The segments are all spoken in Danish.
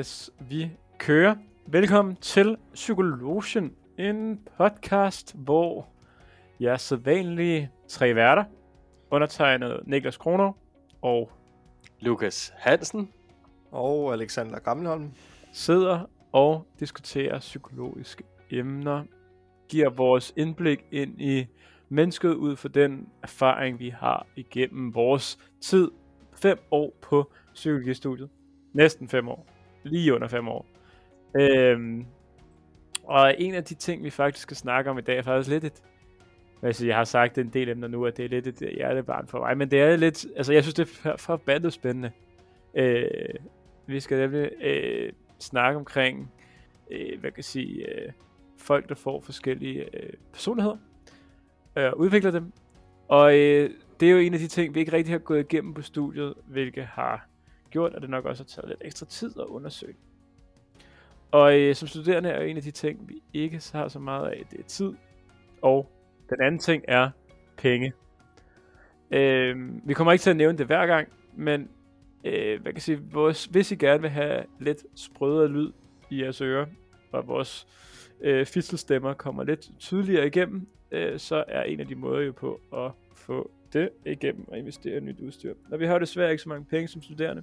Yes, vi kører. Velkommen til Psykologien, en podcast, hvor jeg sædvanlige tre værter, undertegnet Niklas Kroner og Lukas Hansen. Og Alexander Gammelholm. sidder og diskuterer psykologiske emner, giver vores indblik ind i mennesket ud fra den erfaring, vi har igennem vores tid. Fem år på psykologistudiet. Næsten fem år. Lige under fem år. Øhm, og en af de ting, vi faktisk skal snakke om i dag, er faktisk lidt et... Altså, jeg har sagt en del emner nu, at det er lidt et øh, hjertebarn for mig, men det er lidt... Altså, jeg synes, det er forbandet spændende. Øh, vi skal nemlig øh, snakke omkring, øh, hvad kan jeg sige, øh, folk, der får forskellige øh, personligheder, øh, udvikler dem. Og øh, det er jo en af de ting, vi ikke rigtig har gået igennem på studiet, hvilket har gjort, at det nok også har taget lidt ekstra tid at undersøge. Og øh, som studerende er jo en af de ting, vi ikke har så meget af, det er tid. Og den anden ting er penge. Øh, vi kommer ikke til at nævne det hver gang, men øh, hvad kan sige, vores, hvis I gerne vil have lidt sprødere lyd i jeres ører, og vores øh, fidselstemmer kommer lidt tydeligere igennem, øh, så er en af de måder jo på at få det igennem at investere i nyt udstyr. Og vi har jo desværre ikke så mange penge som studerende,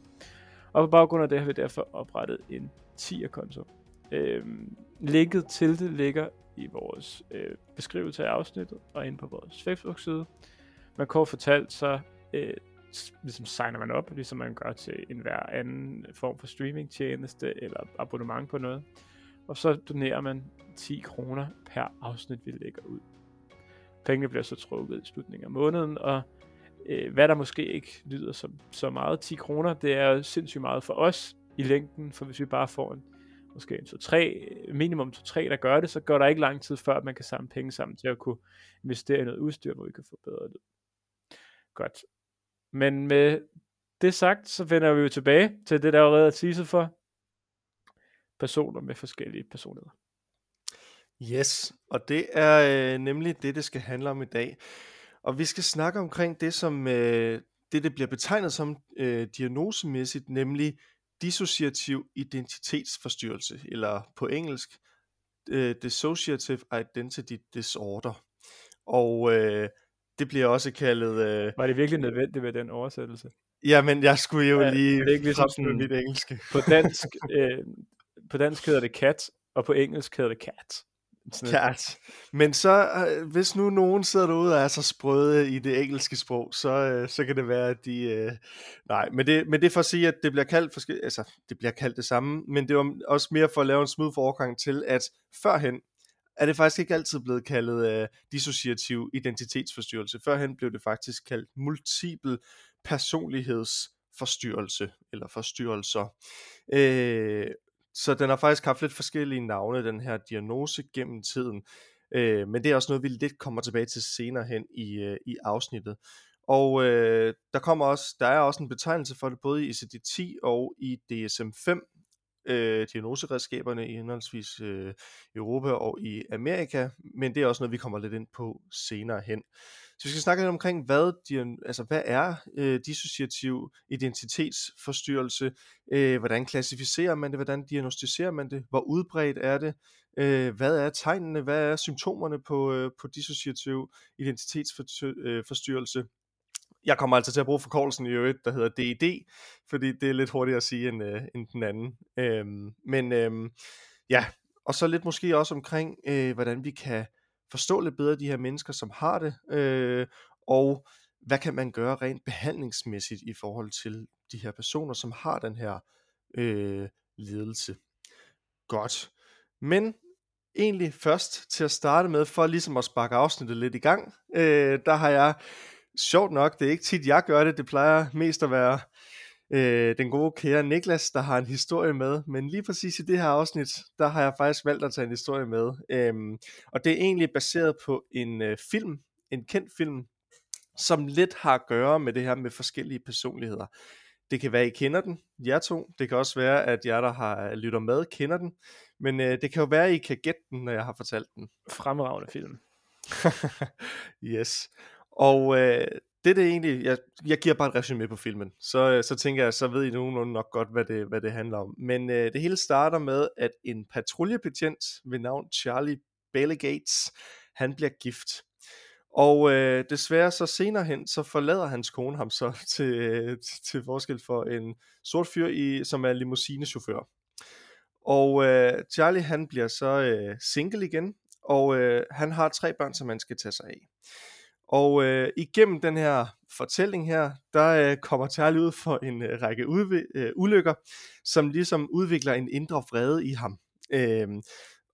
og på baggrund af det har vi derfor oprettet en 10'er-konto. Øh, linket til det ligger i vores øh, beskrivelse af afsnittet og inde på vores Facebook-side. Man kort fortalt, så øh, ligesom signer man op, ligesom man gør til enhver anden form for streamingtjeneste eller abonnement på noget. Og så donerer man 10 kroner per afsnit, vi lægger ud. Pengene bliver så trukket i slutningen af måneden, og øh, hvad der måske ikke lyder som så meget, 10 kroner, det er sindssygt meget for os i længden, for hvis vi bare får en måske en 2-3, minimum 2-3, der gør det, så går der ikke lang tid før, at man kan samle penge sammen til at kunne investere i noget udstyr, hvor vi kan få bedre lyd. Godt. Men med det sagt, så vender vi jo tilbage til det, der allerede er teaset for. Personer med forskellige personligheder. Yes, og det er øh, nemlig det, det skal handle om i dag. Og vi skal snakke omkring det, som øh, det, det bliver betegnet som øh, diagnosemæssigt, nemlig dissociativ identitetsforstyrrelse, eller på engelsk øh, dissociative identity disorder. Og øh, det bliver også kaldet... Øh, Var det virkelig nødvendigt med den oversættelse? jamen, jeg skulle jo Ja, lige er det ikke ligesom sådan- mit engelske. På dansk, øh, på dansk hedder det cat, og på engelsk hedder det cat. Sådan. Men så, øh, hvis nu nogen sidder derude og er så sprøde i det engelske sprog, så, øh, så kan det være, at de... Øh, nej, men det, men det er for at sige, at det bliver kaldt, forskel, altså, det bliver kaldt det samme, men det var også mere for at lave en smooth overgang til, at førhen er det faktisk ikke altid blevet kaldet øh, dissociativ identitetsforstyrrelse. Førhen blev det faktisk kaldt multiple personlighedsforstyrrelse, eller forstyrrelser. Øh, så den har faktisk haft lidt forskellige navne, den her diagnose gennem tiden. Øh, men det er også noget, vi lidt kommer tilbage til senere hen i, øh, i afsnittet. Og øh, der, kommer også, der er også en betegnelse for det, både i ICD-10 og i DSM-5, øh, diagnoseredskaberne i henholdsvis øh, Europa og i Amerika, men det er også noget, vi kommer lidt ind på senere hen. Så vi skal snakke lidt omkring, hvad, dian- altså, hvad er øh, dissociativ identitetsforstyrrelse, øh, hvordan klassificerer man det, hvordan diagnostiserer man det, hvor udbredt er det, øh, hvad er tegnene, hvad er symptomerne på, øh, på dissociativ identitetsforstyrrelse. Jeg kommer altså til at bruge forkortelsen i øvrigt, der hedder DED, fordi det er lidt hurtigere at sige end, øh, end den anden. Øhm, men øhm, ja, og så lidt måske også omkring, øh, hvordan vi kan forstå lidt bedre de her mennesker, som har det, øh, og hvad kan man gøre rent behandlingsmæssigt i forhold til de her personer, som har den her øh, lidelse. Godt. Men egentlig først til at starte med, for ligesom at sparke afsnittet lidt i gang, øh, der har jeg, sjovt nok, det er ikke tit jeg gør det, det plejer mest at være øh, den gode kære Niklas, der har en historie med, men lige præcis i det her afsnit, der har jeg faktisk valgt at tage en historie med, øhm, og det er egentlig baseret på en øh, film, en kendt film, som lidt har at gøre med det her med forskellige personligheder. Det kan være, at I kender den, jer to. Det kan også være, at jer, der har lytter med, kender den. Men øh, det kan jo være, at I kan gætte den, når jeg har fortalt den. Fremragende film. yes. Og øh, det er det egentlig, jeg, jeg giver bare et resume på filmen, så, øh, så tænker jeg, så ved I nogenlunde nok godt, hvad det, hvad det handler om. Men øh, det hele starter med, at en patruljebetjent ved navn Charlie Bailey Gates, han bliver gift. Og øh, desværre så senere hen, så forlader hans kone ham så til, øh, til forskel for en sort fyr, i, som er limousinechauffør. Og øh, Charlie han bliver så øh, single igen, og øh, han har tre børn, som han skal tage sig af. Og øh, igennem den her fortælling her, der øh, kommer Charlie ud for en øh, række udv- øh, ulykker, som ligesom udvikler en indre vrede i ham. Øh,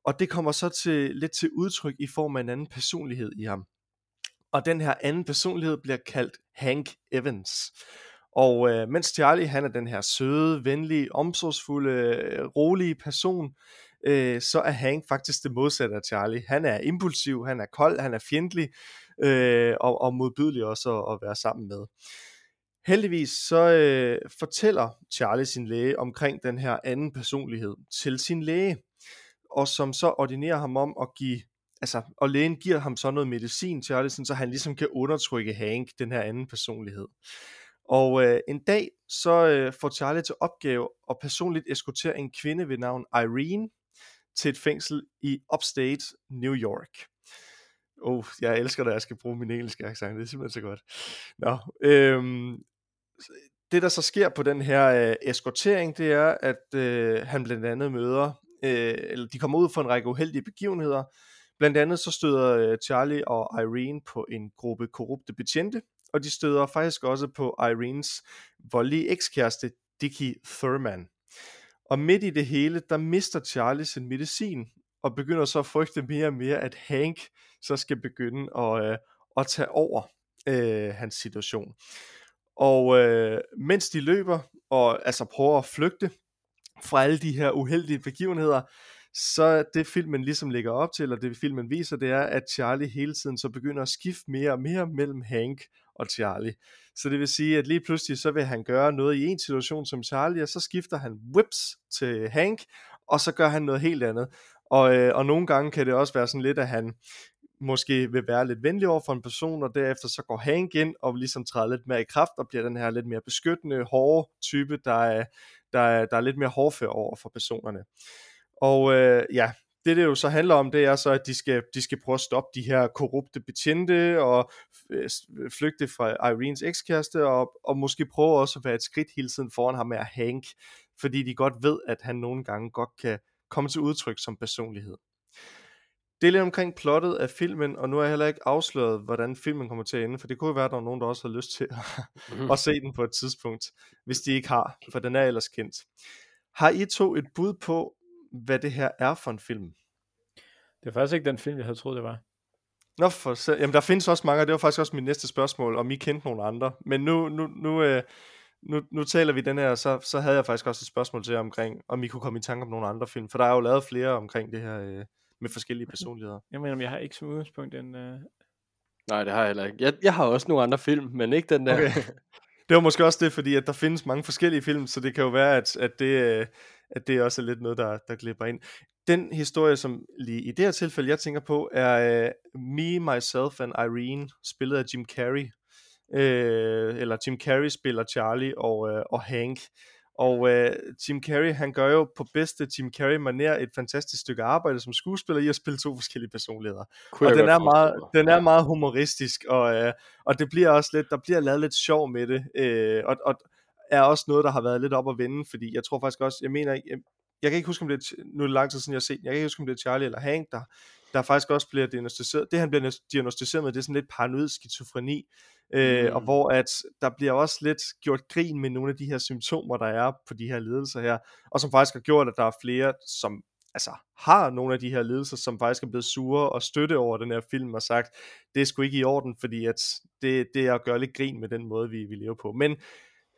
og det kommer så til lidt til udtryk i form af en anden personlighed i ham. Og den her anden personlighed bliver kaldt Hank Evans. Og øh, mens Charlie han er den her søde, venlige, omsorgsfulde, øh, rolige person, øh, så er Hank faktisk det modsatte af Charlie. Han er impulsiv, han er kold, han er fjendtlig, øh, og, og modbydelig også at, at være sammen med. Heldigvis så øh, fortæller Charlie sin læge omkring den her anden personlighed til sin læge, og som så ordinerer ham om at give, altså, og lægen giver ham så noget medicin, Charlie, så han ligesom kan undertrykke Hank, den her anden personlighed. Og øh, en dag, så øh, får Charlie til opgave at personligt eskortere en kvinde ved navn Irene til et fængsel i upstate New York. Oh, jeg elsker, når jeg skal bruge min engelske accent. Det er simpelthen så godt. Nå, øhm, det, der så sker på den her øh, eskortering, det er, at øh, han blandt andet møder, øh, eller de kommer ud for en række uheldige begivenheder. Blandt andet så støder øh, Charlie og Irene på en gruppe korrupte betjente, og de støder faktisk også på Irenes voldelige ekskæreste, Dickie Thurman. Og midt i det hele, der mister Charlie sin medicin, og begynder så at frygte mere og mere, at Hank så skal begynde at, øh, at tage over øh, hans situation. Og øh, mens de løber og altså prøver at flygte fra alle de her uheldige begivenheder, så det filmen ligesom lægger op til, eller det filmen viser, det er, at Charlie hele tiden så begynder at skifte mere og mere mellem Hank og Charlie. Så det vil sige, at lige pludselig så vil han gøre noget i en situation som Charlie, og så skifter han whips til Hank, og så gør han noget helt andet. Og, øh, og nogle gange kan det også være sådan lidt, at han måske vil være lidt venlig over for en person, og derefter så går Hank ind og ligesom træder lidt mere i kraft, og bliver den her lidt mere beskyttende, hårde type, der er, der er, der er lidt mere hårdfør over for personerne. Og øh, ja, det det jo så handler om, det er så, at de skal, de skal prøve at stoppe de her korrupte betjente og øh, flygte fra Irenes ekskæreste og, og måske prøve også at være et skridt hele tiden foran ham med Hank, fordi de godt ved, at han nogle gange godt kan komme til udtryk som personlighed. Det er lidt omkring plottet af filmen, og nu har jeg heller ikke afsløret, hvordan filmen kommer til at ende, for det kunne jo være, at der er nogen, der også har lyst til at, mm. at se den på et tidspunkt, hvis de ikke har, for den er ellers kendt. Har I to et bud på, hvad det her er for en film? Det er faktisk ikke den film, jeg havde troet, det var. Nå, for. Jamen, der findes også mange, og det var faktisk også mit næste spørgsmål, om I kendte nogle andre. Men nu, nu, nu, øh, nu, nu taler vi den her, så, så havde jeg faktisk også et spørgsmål til jer omkring, om I kunne komme i tanke om nogle andre film. For der er jo lavet flere omkring det her øh, med forskellige personligheder. Jeg mener, jeg har ikke som udgangspunkt en... Øh... Nej, det har jeg heller ikke. Jeg, jeg har også nogle andre film, men ikke den der. Okay. Det var måske også det, fordi at der findes mange forskellige film, så det kan jo være, at, at, det, øh, at det også er lidt noget, der, der glipper ind. Den historie, som lige i det her tilfælde, jeg tænker på, er uh, Me, Myself and Irene, spillet af Jim Carrey. Uh, eller Jim Carrey spiller Charlie og, uh, og Hank. Og uh, Jim Carrey, han gør jo på bedste Jim Carrey maner et fantastisk stykke arbejde som skuespiller i at spille to forskellige personligheder. Kunne og den er, meget, den er meget humoristisk, og, uh, og det bliver også lidt, der bliver lavet lidt sjov med det, uh, og, og er også noget, der har været lidt op at vende, fordi jeg tror faktisk også, jeg mener, jeg, jeg kan ikke huske, om det er, nu er det lang tid siden, jeg har set jeg kan ikke huske, om det er Charlie eller Hank, der, der faktisk også bliver diagnostiseret, det han bliver diagnostiseret med, det er sådan lidt paranoid skizofreni, øh, mm. og hvor at der bliver også lidt gjort grin med nogle af de her symptomer, der er på de her lidelser her, og som faktisk har gjort, at der er flere, som altså har nogle af de her ledelser, som faktisk er blevet sure og støtte over den her film og sagt, det er sgu ikke i orden, fordi at det, det er at gøre lidt grin med den måde, vi, vi lever på. Men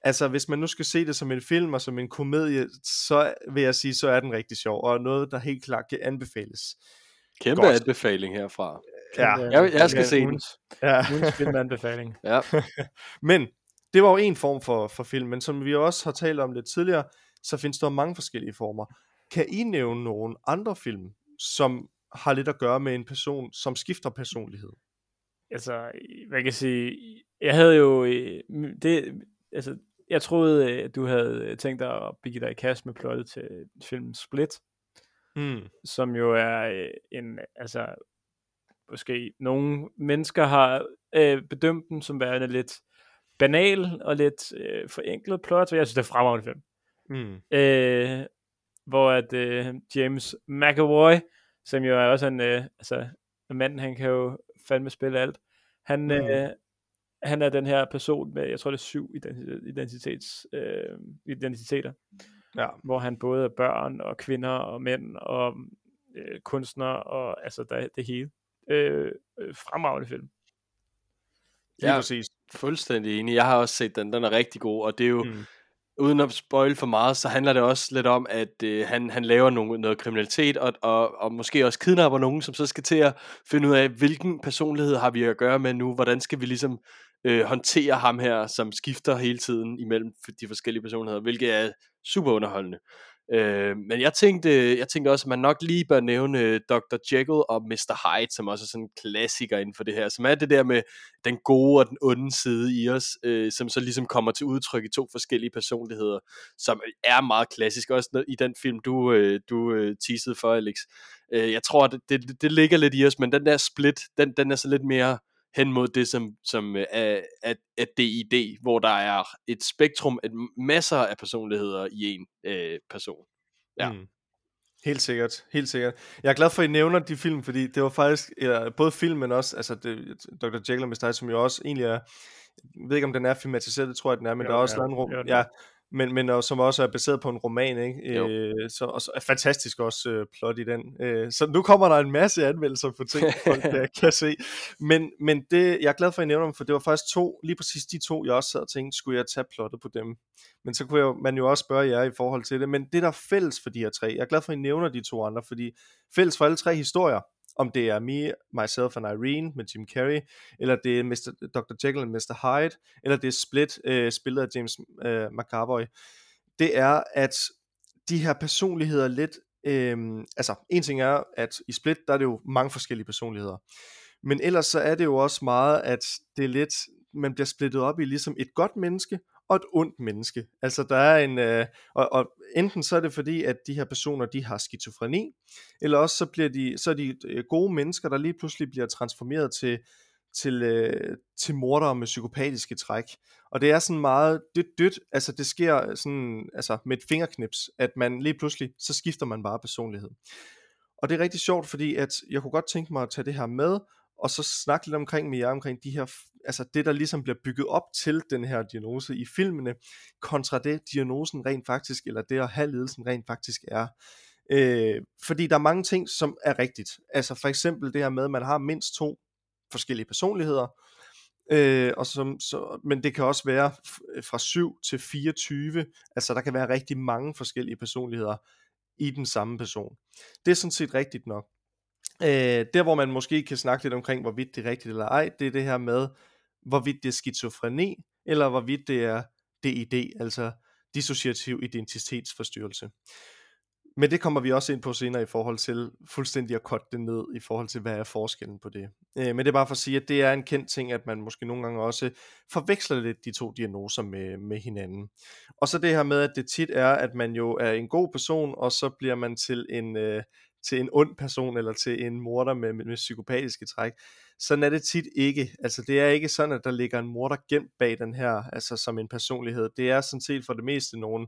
altså hvis man nu skal se det som en film og som en komedie, så vil jeg sige, så er den rigtig sjov, og noget, der helt klart kan anbefales. Kæmpe Godt. anbefaling herfra. Ja, jeg, jeg skal se den. Ja. Ugens anbefaling. ja. men det var jo en form for, for film, men som vi også har talt om lidt tidligere, så findes der mange forskellige former. Kan I nævne nogle andre film, som har lidt at gøre med en person, som skifter personlighed? altså, hvad kan jeg sige, jeg havde jo, øh, det, altså, jeg troede, at du havde tænkt dig at bygge dig i kast med plottet til filmen Split, Mm. som jo er øh, en, altså, måske nogle mennesker har øh, bedømt den som værende lidt banal og lidt øh, forenklet plot, og jeg synes, det er fremragende film. Mm. Øh, hvor at øh, James McAvoy, som jo er også en, øh, altså, manden, han kan jo fandme spille alt, han, mm. øh, han er den her person med, jeg tror det er syv identitets, øh, identiteter, Ja. hvor han både er børn og kvinder og mænd og øh, kunstnere og altså der, det hele. Øh, fremragende film. Lige Ja. præcis. Fuldstændig enig. Jeg har også set den. Den er rigtig god, og det er jo, Mm. mm. uden at spoil for meget, så handler det også lidt om, at øh, han, han laver nogle, noget kriminalitet, og, og, og måske også kidnapper nogen, som så skal til at finde ud af, hvilken personlighed har vi at gøre med nu, hvordan skal vi ligesom øh, håndtere ham her, som skifter hele tiden imellem de forskellige personligheder, hvilket er super underholdende. Øh, men jeg tænkte, jeg tænkte også, at man nok lige bør nævne øh, Dr. Jekyll og Mr. Hyde, som også er sådan en klassiker inden for det her, som er det der med den gode og den onde side i os, øh, som så ligesom kommer til udtryk i to forskellige personligheder, som er meget klassisk, også i den film, du, øh, du øh, teasede for, Alex. Øh, jeg tror, det, det, det ligger lidt i os, men den der split, den, den er så lidt mere hen mod det, som, som øh, er, er, er DID, hvor der er et spektrum, et masser af personligheder i en øh, person. Ja. Mm. Helt sikkert, helt sikkert. Jeg er glad for, at I nævner de film, fordi det var faktisk, eller, både film, men også, altså det, Dr. Jekyll og Mr. Hyde, som jo også egentlig er, jeg ved ikke, om den er filmatiseret, det tror jeg, den er, men Jo, der er også ja. lavet en rum, Jo, den ja, er. Men, men og, som også er baseret på en roman, ikke? Jo. Øh, så, og så er fantastisk også øh, plot i den. Øh, så nu kommer der en masse anmeldelser på ting, folk kan, kan se. Men, men det, jeg er glad for, at I nævner dem, for det var faktisk to, lige præcis de to, jeg også sad og tænkte, skulle jeg tage plottet på dem? Men så kunne jeg, man jo også spørge jer i forhold til det. Men det, der er fælles for de her tre, jeg er glad for, at I nævner de to andre, fordi fælles for alle tre historier, om det er Me, Myself and Irene med Jim Carrey, eller det er Mr. Dr. Jekyll and Mr. Hyde, eller det er Split, øh, spillet af James øh, McAvoy, det er, at de her personligheder lidt, øh, altså en ting er, at i Split, der er det jo mange forskellige personligheder, men ellers så er det jo også meget, at det er lidt, man bliver splittet op i ligesom et godt menneske, og et ondt menneske. Altså der er en, øh, og, og enten så er det fordi, at de her personer, de har skizofreni, eller også så, bliver de, så er de øh, gode mennesker, der lige pludselig bliver transformeret til, til, øh, til mordere med psykopatiske træk. Og det er sådan meget dødt dødt, altså det sker sådan, altså med et fingerknips, at man lige pludselig, så skifter man bare personlighed. Og det er rigtig sjovt, fordi at jeg kunne godt tænke mig at tage det her med, og så snakke lidt omkring med jer omkring de her, altså det der ligesom bliver bygget op til den her diagnose i filmene, kontra det diagnosen rent faktisk, eller det at have ledelsen rent faktisk er. Øh, fordi der er mange ting, som er rigtigt. Altså for eksempel det her med, at man har mindst to forskellige personligheder, øh, og som, så, men det kan også være fra 7 til 24, altså der kan være rigtig mange forskellige personligheder i den samme person. Det er sådan set rigtigt nok. Øh, der hvor man måske kan snakke lidt omkring, hvorvidt det er rigtigt eller ej, det er det her med, hvorvidt det er skizofreni, eller hvorvidt det er DID, altså dissociativ identitetsforstyrrelse. Men det kommer vi også ind på senere i forhold til fuldstændig at kotte det ned i forhold til, hvad er forskellen på det. Øh, men det er bare for at sige, at det er en kendt ting, at man måske nogle gange også forveksler lidt de to diagnoser med, med hinanden. Og så det her med, at det tit er, at man jo er en god person, og så bliver man til en, øh, til en ond person, eller til en morder med, med, med psykopatiske træk. Sådan er det tit ikke. Altså det er ikke sådan, at der ligger en morder gemt bag den her, altså som en personlighed. Det er sådan set for det meste nogle,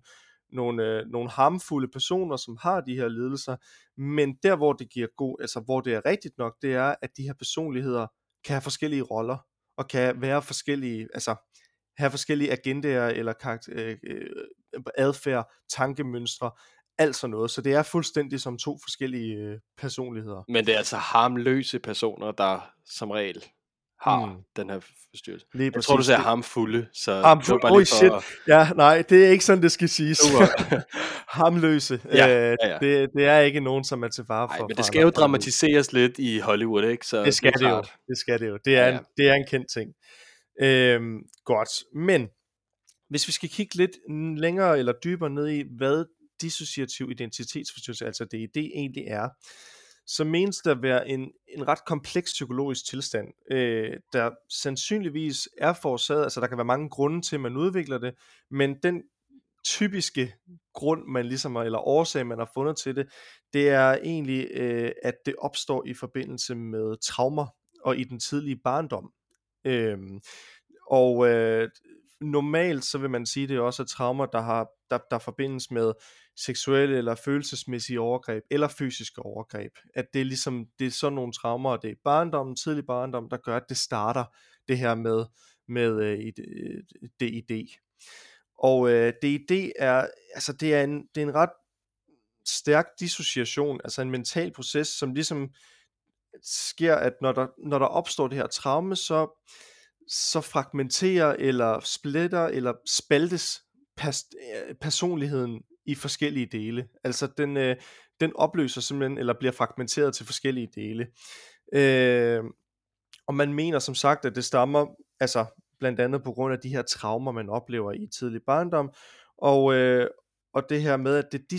nogle, øh, nogle harmfulde personer, som har de her lidelser, men der hvor det giver god, altså hvor det er rigtigt nok, det er, at de her personligheder kan have forskellige roller, og kan være forskellige, altså have forskellige agendaer, eller karakter, øh, øh, adfærd, tankemønstre, alt sådan noget. Så det er fuldstændig som to forskellige øh, personligheder. Men det er altså harmløse personer, der som regel har Mm. den her forstyrrelse. Lige Jeg præcis. tror, du sagde Det- harmfulde, så Harmful- det var bare for shit. Ja, nej, det er ikke sådan, det skal siges. Harmløse. Ja, øh, ja, ja. Det, det er ikke nogen, som er til fare for. Nej, men det skal jo dramatiseres lidt i Hollywood, ikke? Så Det skal er det, jo. Det skal det jo. Det er, Ja, en, ja. det er en kendt ting. Øhm, godt. Men hvis vi skal kigge lidt længere eller dybere ned i, hvad dissociativ identitetsforstyrrelse, altså DID, egentlig er, så menes der at være en, en ret kompleks psykologisk tilstand, øh, der sandsynligvis er forårsaget, altså der kan være mange grunde til, at man udvikler det, men den typiske grund, man ligesom, eller årsag, man har fundet til det, det er egentlig, øh, at det opstår i forbindelse med traumer og i den tidlige barndom. Øh, og øh, normalt så vil man sige, det er også traumer, der, har, der, der forbindes med seksuelle eller følelsesmæssige overgreb, eller fysiske overgreb. At det er ligesom, det er sådan nogle traumer, og det er barndommen, tidlig barndom, der gør, at det starter det her med, med øh, DID. Øh, og øh, DID er, altså det er, en, det er en ret stærk dissociation, altså en mental proces, som ligesom sker, at når der, når der opstår det her traume, så, så fragmenterer eller splitter eller spaltes pers- øh, personligheden i forskellige dele. Altså den, øh, den opløser simpelthen, eller bliver fragmenteret til forskellige dele. Øh, og man mener som sagt, at det stammer altså blandt andet på grund af de her traumer, man oplever i tidlig barndom, og, øh, og det her med, at det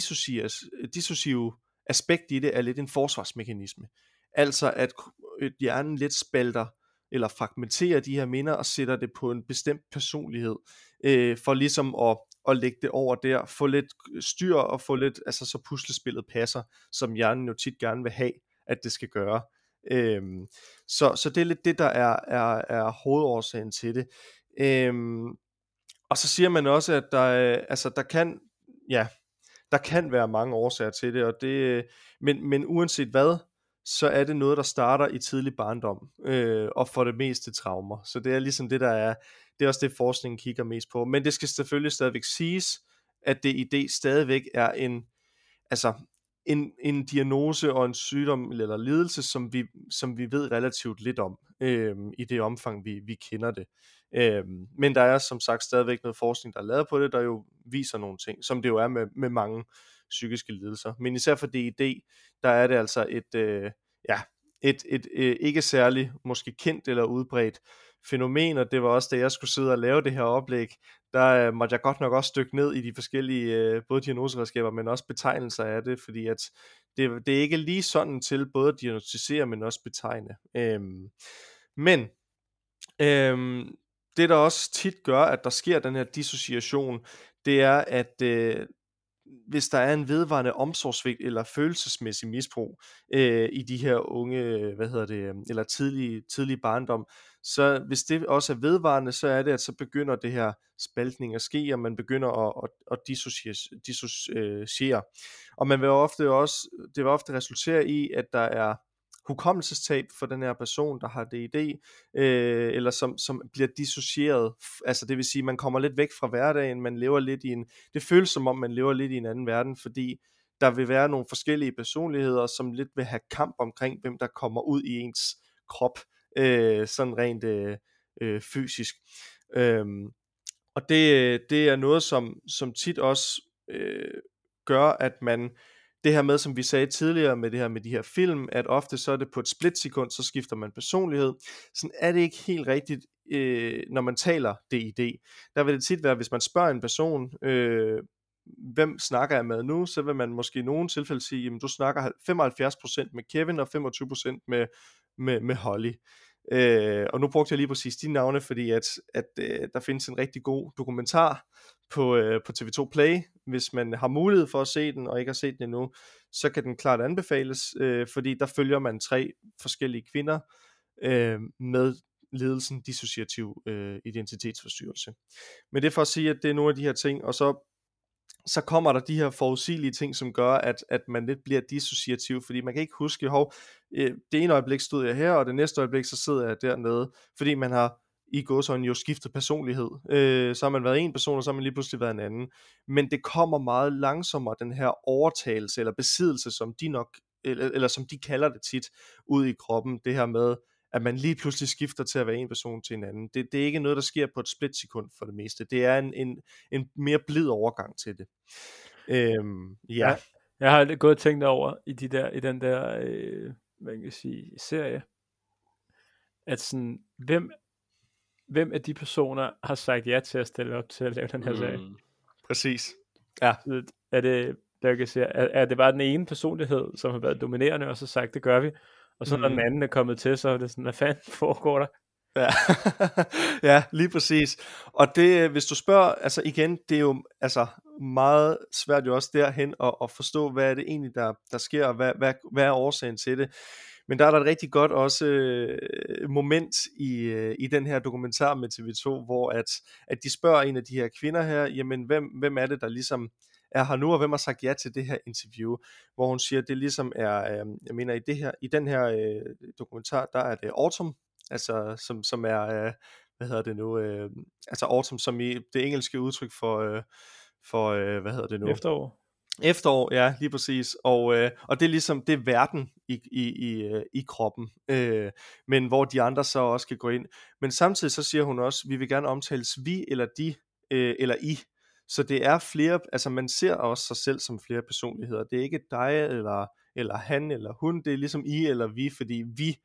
dissociative aspekt i det er lidt en forsvarsmekanisme. Altså at øh, hjernen lidt spalter eller fragmenterer de her minder og sætter det på en bestemt personlighed, øh, for ligesom at, og lægge det over der, få lidt styr og få lidt, altså så puslespillet passer, som hjernen jo tit gerne vil have, at det skal gøre. Øhm, så, så det er lidt det, der er, er, er hovedårsagen til det. Øhm, og så siger man også, at der, øh, altså, der kan, ja, der kan være mange årsager til det, og det øh, men, men uanset hvad, så er det noget, der starter i tidlig barndom, øh, og for det meste traumer. Så det er ligesom det, der er, det er også det, forskningen kigger mest på. Men det skal selvfølgelig stadigvæk siges, at det idé stadigvæk er en, altså en, en diagnose og en sygdom eller lidelse, som vi, som vi ved relativt lidt om, øh, i det omfang, vi, vi kender det. Øh, men der er som sagt stadigvæk noget forskning, der er lavet på det, der jo viser nogle ting, som det jo er med, med mange psykiske lidelser. Men især for DID, der er det altså et, øh, ja, et, et et ikke særlig måske kendt eller udbredt fænomen, og det var også da jeg skulle sidde og lave det her oplæg, der øh, måtte jeg godt nok også dykke ned i de forskellige, øh, både diagnoseredskaber, men også betegnelser af det, fordi at det, det er ikke lige sådan til både at diagnostisere, men også betegne. Øhm, men øhm, det der også tit gør, at der sker den her dissociation, det er, at øh, hvis der er en vedvarende omsorgsvigt eller følelsesmæssig misbrug øh, i de her unge, hvad hedder det, øhm, eller tidlige, tidlige barndom, så hvis det også er vedvarende, så er det, at så begynder det her spaltning at ske, og man begynder at, at, at dissociere, dissociere. Og man vil ofte også, det vil ofte resultere i, at der er hukommelsestab for den her person, der har DID, øh, eller som, som bliver dissocieret. Altså det vil sige, man kommer lidt væk fra hverdagen, man lever lidt i en, det føles som om, man lever lidt i en anden verden, fordi der vil være nogle forskellige personligheder, som lidt vil have kamp omkring, hvem der kommer ud i ens krop, øh, sådan rent øh, øh, fysisk. Øhm, og det, øh, det er noget, som, som tit også øh, gør, at man det her med, som vi sagde tidligere med det her med de her film, at ofte så er det på et splitsekund, så skifter man personlighed. Sådan er det ikke helt rigtigt, øh, når man taler DID. Der vil det tit være, hvis man spørger en person, øh, hvem snakker jeg med nu, så vil man måske i nogle tilfælde sige, jamen du snakker 75% med Kevin og 25% med, med, med Holly. Øh, og nu brugte jeg lige præcis de navne, fordi at, at øh, der findes en rigtig god dokumentar på, øh, på TV2 Play. Hvis man har mulighed for at se den, og ikke har set den endnu, så kan den klart anbefales, øh, fordi der følger man tre forskellige kvinder øh, med ledelsen dissociativ øh, identitetsforstyrrelse. Men det er for at sige, at det er nogle af de her ting, og så så kommer der de her forudsigelige ting, som gør, at, at man lidt bliver dissociativ, fordi man kan ikke huske, hov, øh, det ene øjeblik stod jeg her, og det næste øjeblik, så sidder jeg dernede, fordi man har i gåsøjne jo skiftet personlighed. Øh, så har man været en person, og så har man lige pludselig været en anden. Men det kommer meget langsommere, den her overtagelse eller besiddelse, som de nok, eller, eller som de kalder det tit, ud i kroppen. Det her med, at man lige pludselig skifter til at være en person til en anden. Det, det er ikke noget, der sker på et splitsekund for det meste. Det er en, en, en mere blid overgang til det. Øhm, ja. ja. Jeg har gået og tænkt over i, de der, i den der, øh, hvad kan jeg sige, serie, at sådan, hvem, hvem af de personer har sagt ja til at stille op til at lave den her mm. serie? Præcis. Ja. Er det der kan sige, at, at det var den ene personlighed, som har været dominerende, og så sagt, det gør vi. Og så mm. når den anden er kommet til, så er det sådan, hvad fanden foregår der? Ja. ja, lige præcis. Og det, hvis du spørger, altså igen, det er jo altså meget svært jo også derhen at, at forstå, hvad er det egentlig, der, der sker, og hvad, hvad, hvad er årsagen til det. Men der er der et rigtig godt også øh, moment i, øh, i den her dokumentar med TV2, hvor at, at de spørger en af de her kvinder her, jamen hvem, hvem er det, der ligesom er her nu, og hvem har sagt ja til det her interview, hvor hun siger, at det ligesom er, øh, jeg mener i, det her, i den her øh, dokumentar, der er det Autumn, altså som, som er, øh, hvad hedder det nu, øh, altså Autumn som i det engelske udtryk for, øh, for øh, hvad hedder det nu? Efterår. Efterår, ja, lige præcis. Og, øh, og det er ligesom, det er verden i, i, i, øh, i kroppen, øh, men hvor de andre så også kan gå ind. Men samtidig så siger hun også, vi vil gerne omtales vi eller de, øh, eller I. Så det er flere, altså man ser også sig selv som flere personligheder. Det er ikke dig eller, eller han eller hun, det er ligesom I eller vi, fordi vi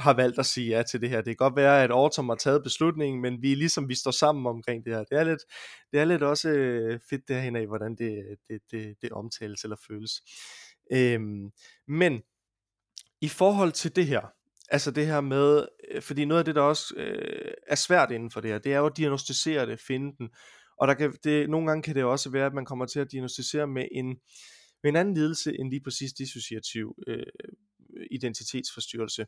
har valgt at sige ja til det her. Det kan godt være, at Autumn har taget beslutningen, men vi er ligesom, vi står sammen omkring det her. Det er lidt, det er lidt også øh, fedt derhen af, hvordan det, det, det, det omtales eller føles. Øhm, men i forhold til det her, altså det her med, øh, fordi noget af det, der også øh, er svært inden for det her, det er jo at diagnostisere det, finde den, og der kan, det, nogle gange kan det også være, at man kommer til at diagnostisere med en, med en anden lidelse end lige præcis dissociativ øh, identitetsforstyrrelse.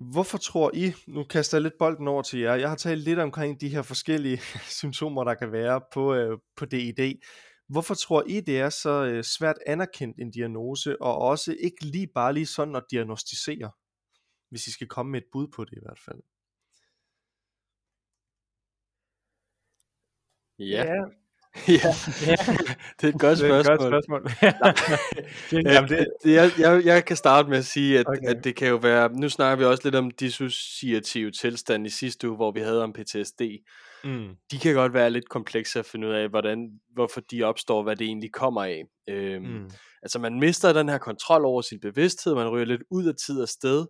Hvorfor tror I, nu kaster jeg lidt bolden over til jer, jeg har talt lidt omkring de her forskellige symptomer, der kan være på, øh, på DID. Hvorfor tror I, det er så øh, svært anerkendt en diagnose, og også ikke lige bare lige sådan at diagnostisere, hvis I skal komme med et bud på det i hvert fald? Ja, ja ja, det er et godt spørgsmål. Det er et godt spørgsmål. Jamen, det, det, jeg, jeg, jeg kan starte med at sige, at, okay. at det kan jo være, nu snakker vi også lidt om dissociative tilstand i sidste uge, hvor vi havde om PTSD. Mm. De kan godt være lidt komplekse at finde ud af, hvordan, hvorfor de opstår, hvad det egentlig kommer af. Øhm, mm. Altså man mister den her kontrol over sin bevidsthed, man ryger lidt ud af tid og sted,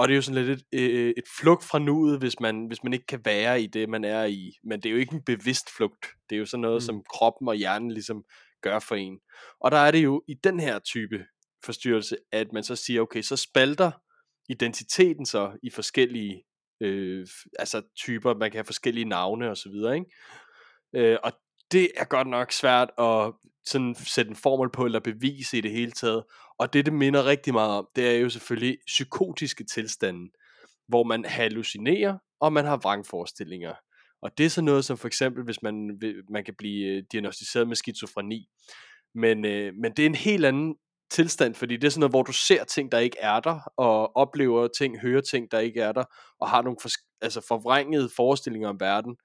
og det er jo sådan lidt et, øh, et flugt fra nuet, hvis man, hvis man ikke kan være i det, man er i. Men det er jo ikke en bevidst flugt. Det er jo sådan noget, mm. som kroppen og hjernen ligesom gør for en. Og der er det jo i den her type forstyrrelse, at man så siger, okay, så spalter identiteten så i forskellige øh, altså typer, man kan have forskellige navne og så videre, ikke? Øh, og det er godt nok svært at sådan sætte en formel på, eller bevise i det hele taget. Og det, det minder rigtig meget om, det er jo selvfølgelig psykotiske tilstande, hvor man hallucinerer, og man har vrangforestillinger. Og det er sådan noget som for eksempel, hvis man, man kan blive øh, diagnostiseret med skizofreni. Men, øh, men det er en helt anden tilstand, fordi det er sådan noget, hvor du ser ting, der ikke er der, og oplever ting, hører ting, der ikke er der, og har nogle for, altså forvrængede forestillinger om verden.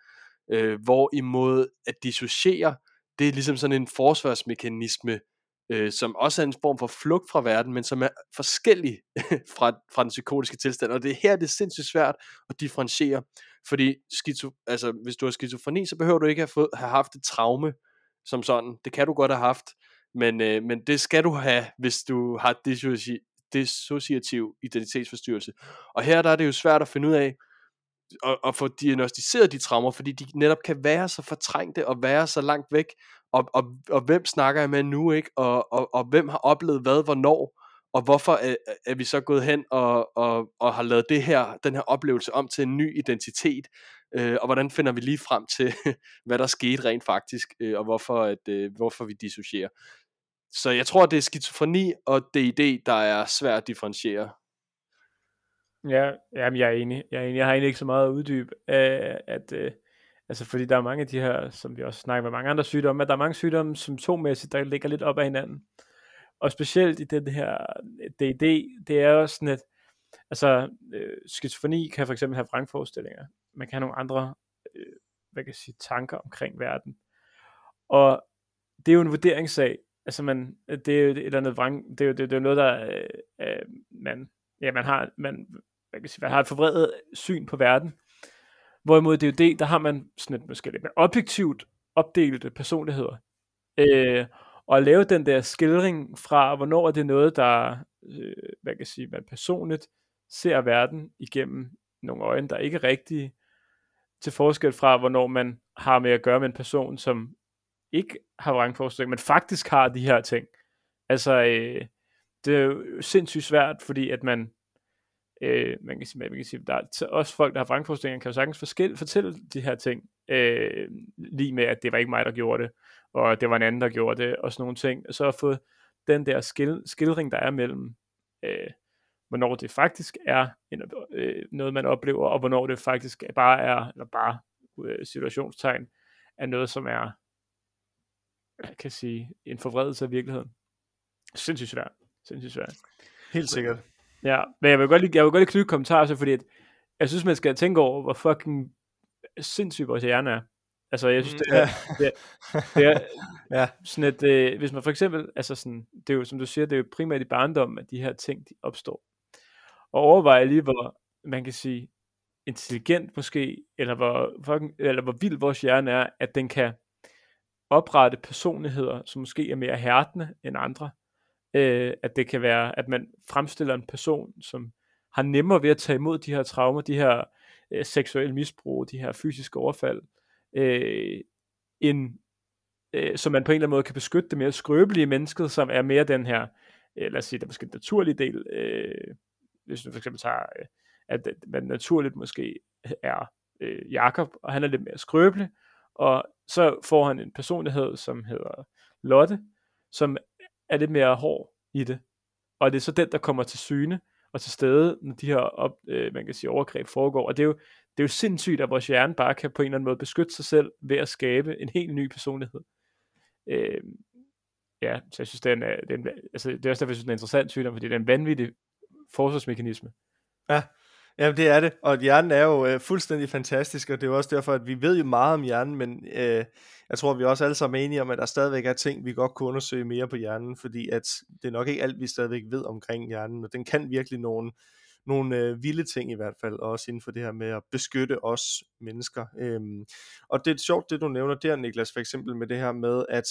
Øh, hvorimod at dissociere, det er ligesom sådan en forsvarsmekanisme, øh, som også er en form for flugt fra verden, men som er forskellig fra, fra den psykotiske tilstand. Og det er her, det er sindssygt svært at differentiere, fordi skizo, altså, hvis du har skizofreni, så behøver du ikke have, fået, have haft et traume som sådan. Det kan du godt have haft, men, øh, men det skal du have, hvis du har dissoci- dissociativ identitetsforstyrrelse. Og her der er det jo svært at finde ud af, at, at få diagnostiseret de traumer, fordi de netop kan være så fortrængte og være så langt væk, og, og, og hvem snakker jeg med nu, ikke? Og, og, og hvem har oplevet hvad, hvornår, og hvorfor er, er vi så gået hen og, og, og har lavet det her, den her oplevelse om til en ny identitet, øh, og hvordan finder vi lige frem til, hvad der skete rent faktisk, øh, og hvorfor, at, øh, hvorfor vi dissocierer. Så jeg tror, det er skizofreni og DID, der er svært at differentiere. Ja, jamen jeg er enig. Jeg, er enig. jeg har egentlig ikke så meget at uddybe, øh, at, øh, altså fordi der er mange af de her, som vi også snakker med mange andre sygdomme, at der er mange sygdomme symptommæssigt, der ligger lidt op ad hinanden. Og specielt i den her øh, DD, det er også sådan, at altså, øh, skizofreni kan for eksempel have vrangforestillinger. Man kan have nogle andre, øh, hvad kan jeg sige, tanker omkring verden. Og det er jo en vurderingssag. Altså man, det er jo et eller andet vrang, det er jo, det, det er noget, der øh, øh, man, ja, man har, man hvad kan sige, man har et forvredet syn på verden. Hvorimod DUD, der har man sådan et måske lidt mere objektivt opdelte personligheder. Øh, og at lave den der skildring fra, hvornår er det noget, der, øh, hvad kan jeg sige, man personligt ser verden igennem nogle øjne, der ikke er rigtige, til forskel fra, hvornår man har med at gøre med en person, som ikke har vrangforestilling, men faktisk har de her ting. Altså, øh, det er jo sindssygt svært, fordi at man, øh, man kan sige, man kan sige der er også folk, der har vrangforestillinger, kan jo sagtens forskel, fortælle de her ting, øh, lige med, at det var ikke mig, der gjorde det, og det var en anden, der gjorde det, og sådan nogle ting. Og så at få den der skil, skildring, der er mellem, øh, hvornår det faktisk er en, øh, noget, man oplever, og hvornår det faktisk bare er, eller bare øh, situationstegn, er noget, som er, jeg kan sige, en forvredelse af virkeligheden. Sindssygt svært. Sindssygt svært. Helt sikkert. Ja, men jeg vil godt lige, jeg vil godt lige knytte kommentarer til, fordi at, jeg synes, man skal tænke over, hvor fucking sindssygt vores hjerne er. Altså, jeg synes, det er, det er, det er ja. sådan, at øh, hvis man for eksempel, altså sådan, det er jo, som du siger, det er jo primært i barndommen, at de her ting, de opstår. Og overveje lige, hvor, man kan sige, intelligent måske, eller hvor, fucking, eller hvor vild vores hjerne er, at den kan oprette personligheder, som måske er mere hærdende end andre. Øh, at det kan være, at man fremstiller en person, som har nemmere ved at tage imod de her traumer, de her øh, seksuelle misbrug, de her fysiske overfald, øh, en, øh, så man på en eller anden måde kan beskytte det mere skrøbelige mennesket, som er mere den her, øh, lad os sige, der måske naturlige del, øh, hvis du for eksempel tager, øh, at man naturligt måske er øh, Jakob, og han er lidt mere skrøbelig, og så får han en personlighed, som hedder Lotte, som er lidt mere hård i det. Og det er så den, der kommer til syne og til stede, når de her op, øh, man kan sige, overgreb foregår. Og det er, jo, det er jo sindssygt, at vores hjerne bare kan på en eller anden måde beskytte sig selv ved at skabe en helt ny personlighed. Øh, ja, så jeg synes, det er, en, det, er en, altså, det er også derfor, jeg synes, det er en interessant sygdom, fordi det er en vanvittig forsvarsmekanisme. Ja, Jamen det er det, og hjernen er jo øh, fuldstændig fantastisk, og det er jo også derfor, at vi ved jo meget om hjernen, men øh, jeg tror, vi også alle sammen er enige om, at der stadigvæk er ting, vi godt kunne undersøge mere på hjernen, fordi at det er nok ikke alt, vi stadigvæk ved omkring hjernen, og den kan virkelig nogle, nogle øh, vilde ting i hvert fald, også inden for det her med at beskytte os mennesker. Øhm, og det er sjovt, det du nævner der, Niklas, for eksempel med det her med, at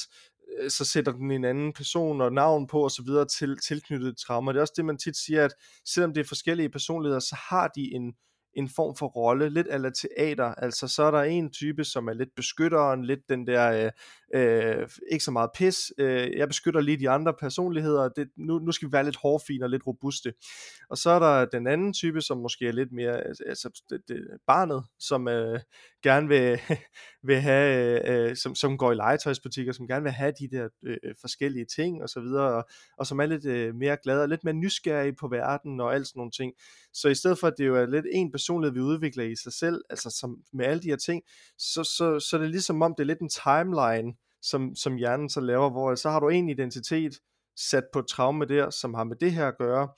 Øh, så sætter den en anden person og navn på og så videre til tilknyttet traumer. Det er også det, man tit siger, at selvom det er forskellige personligheder, så har de en, en form for rolle, lidt eller teater, altså så er der en type, som er lidt beskytteren, lidt den der, øh, øh, ikke så meget pis, øh, jeg beskytter lige de andre personligheder, det, nu, nu skal vi være lidt hårfine og lidt robuste. Og så er der den anden type, som måske er lidt mere, altså, altså det, det, barnet, som øh, gerne vil, vil have, øh, øh, som, som går i legetøjsbutikker, som gerne vil have de der øh, øh, forskellige ting og så videre, og, og som er lidt øh, mere glade og lidt mere nysgerrige på verden og alt sådan nogle ting. Så i stedet for, at det jo er lidt en personlighed, vi udvikler i sig selv, altså som, med alle de her ting, så, så, så det er det ligesom om, det er lidt en timeline, som, som hjernen så laver, hvor så har du en identitet sat på et traume der, som har med det her at gøre,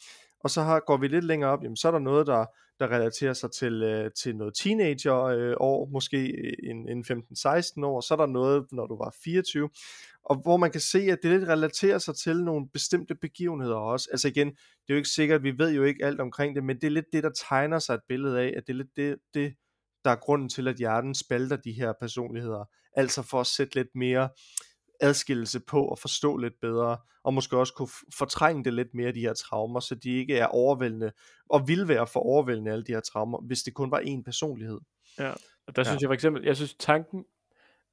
og så har, går vi lidt længere op, jamen, så er der noget, der, der relaterer sig til, øh, til noget teenager øh, år, måske øh, en, en 15-16 år, så er der noget, når du var 24, og hvor man kan se, at det lidt relaterer sig til nogle bestemte begivenheder også. Altså igen, det er jo ikke sikkert, vi ved jo ikke alt omkring det, men det er lidt det, der tegner sig et billede af, at det er lidt det, det der er grunden til, at hjernen spalter de her personligheder. Altså for at sætte lidt mere adskillelse på og forstå lidt bedre, og måske også kunne fortrænge det lidt mere, de her traumer, så de ikke er overvældende, og vil være for overvældende alle de her traumer, hvis det kun var én personlighed. Ja, og der ja. synes jeg for eksempel, jeg synes tanken,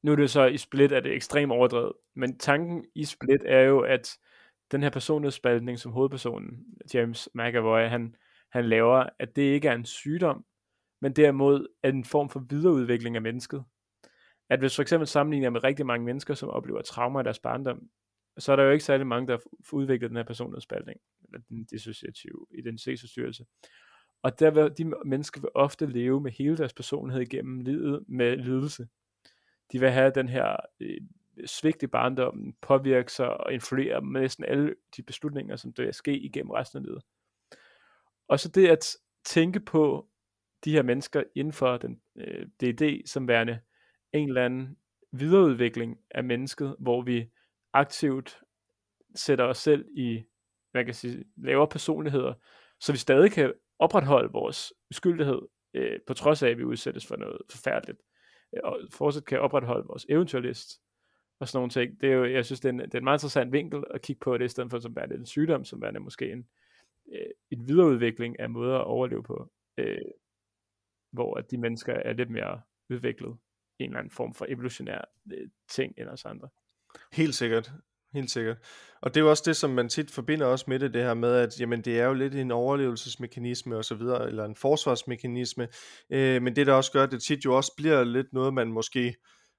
nu er det så i Split, er det ekstremt overdrevet, men tanken i Split er jo, at den her personlighedsspaltning, som hovedpersonen, James McAvoy, han, han laver, at det ikke er en sygdom, men derimod er en form for videreudvikling af mennesket. At hvis for eksempel sammenligner med rigtig mange mennesker, som oplever traumer i deres barndom, så er der jo ikke særlig mange, der udvikler udviklet den her personlighedsspaltning, eller den dissociative identitetsforstyrrelse. Og der vil, de mennesker vil ofte leve med hele deres personlighed igennem livet med lidelse. De vil have den her øh, svigt i barndommen, påvirke sig og influere med næsten alle de beslutninger, som der sker igennem resten af livet. Og så det at tænke på de her mennesker inden for den øh, DD som værende en eller anden videreudvikling af mennesket, hvor vi aktivt sætter os selv i, hvad kan jeg sige, lavere personligheder, så vi stadig kan opretholde vores uskyldighed, øh, på trods af, at vi udsættes for noget forfærdeligt, øh, og fortsat kan opretholde vores eventyrlist, og sådan nogle ting. Det er jo, jeg synes, det er, en, det er en meget interessant vinkel at kigge på det, i stedet for som værende en sygdom, som værende måske en, øh, en videreudvikling af måder at overleve på, øh, hvor at de mennesker er lidt mere udviklet en eller anden form for evolutionær øh, ting end os andre. Helt sikkert. Helt sikkert. Og det er jo også det, som man tit forbinder også med det, det her med, at jamen, det er jo lidt en overlevelsesmekanisme og så videre, eller en forsvarsmekanisme, øh, men det der også gør, at det tit jo også bliver lidt noget, man måske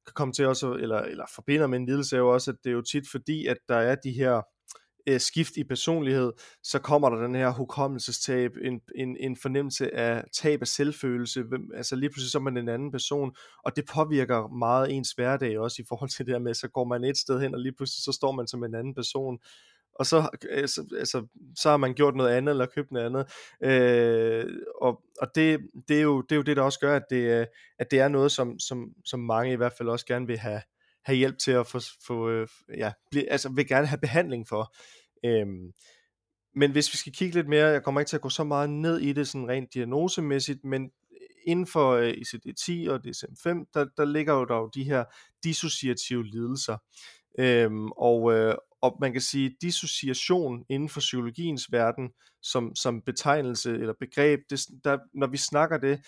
kan komme til også, eller, eller forbinder med en lidelse, er jo også, at det er jo tit fordi, at der er de her øh, skift i personlighed, så kommer der den her hukommelsestab, en, en, en fornemmelse af tab af selvfølelse, hvem, altså lige pludselig så er man en anden person, og det påvirker meget ens hverdag også i forhold til det der med, så går man et sted hen, og lige pludselig så står man som en anden person, og så, altså, altså, så har man gjort noget andet, eller købt noget andet, øh, og, og det, det, er jo, det er jo det, der også gør, at det, øh, at det er noget, som, som, som mange i hvert fald også gerne vil have, have hjælp til at få, få øh, ja, blive, altså vil gerne have behandling for. Øhm, men hvis vi skal kigge lidt mere, jeg kommer ikke til at gå så meget ned i det sådan rent diagnosemæssigt, men øh, inden for øh, ICD-10 og DSM-5, der, der ligger jo der jo de her dissociative lidelser. Øhm, og, øh, og man kan sige, dissociation inden for psykologiens verden, som, som betegnelse eller begreb, det, der, når vi snakker det,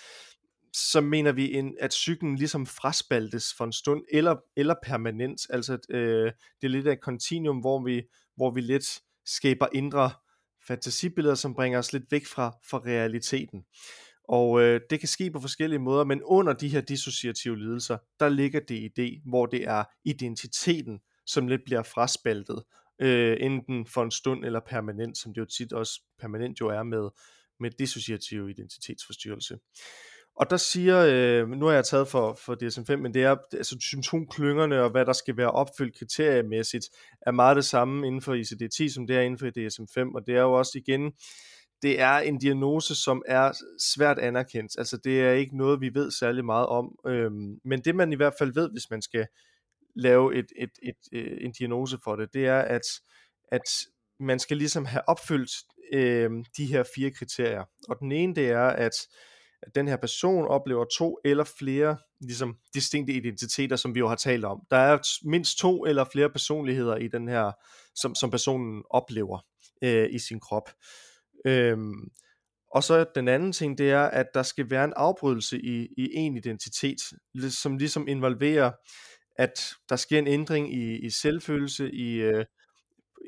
så mener vi, en, at cyklen ligesom fraspaltes for en stund, eller, eller permanent. Altså, øh, det er lidt af et kontinuum, hvor vi, hvor vi lidt skaber indre fantasibilleder, som bringer os lidt væk fra, fra realiteten. Og øh, det kan ske på forskellige måder, men under de her dissociative lidelser, der ligger det i det, hvor det er identiteten, som lidt bliver fraspaltet, øh, enten for en stund eller permanent, som det jo tit også permanent jo er med, med dissociativ identitetsforstyrrelse. Og der siger, øh, nu har jeg taget for, for DSM-5, men det er altså symptomklyngerne og hvad der skal være opfyldt kriteriemæssigt, er meget det samme inden for ICD-10, som det er inden for DSM-5, og det er jo også igen, det er en diagnose, som er svært anerkendt. Altså det er ikke noget, vi ved særlig meget om, øhm, men det man i hvert fald ved, hvis man skal lave et, et, et, et, en diagnose for det, det er, at, at man skal ligesom have opfyldt øh, de her fire kriterier. Og den ene, det er, at at den her person oplever to eller flere ligesom distinkte identiteter, som vi jo har talt om. Der er mindst to eller flere personligheder i den her, som, som personen oplever øh, i sin krop. Øhm, og så den anden ting, det er, at der skal være en afbrydelse i, i en identitet, som ligesom involverer, at der sker en ændring i, i selvfølelse, i, øh,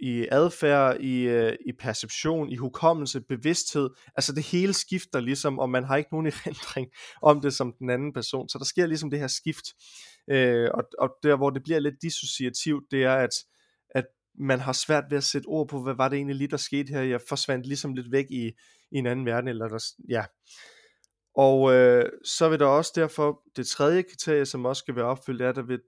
i adfærd, i, øh, i perception, i hukommelse, bevidsthed. Altså det hele skifter ligesom, og man har ikke nogen erindring om det som den anden person. Så der sker ligesom det her skift. Øh, og, og der hvor det bliver lidt dissociativt, det er, at, at man har svært ved at sætte ord på, hvad var det egentlig lige, der skete her. Jeg forsvandt ligesom lidt væk i, i en anden verden. Eller der, ja. Og øh, så vil der også derfor, det tredje kriterie, som også skal være opfyldt, er, at der vil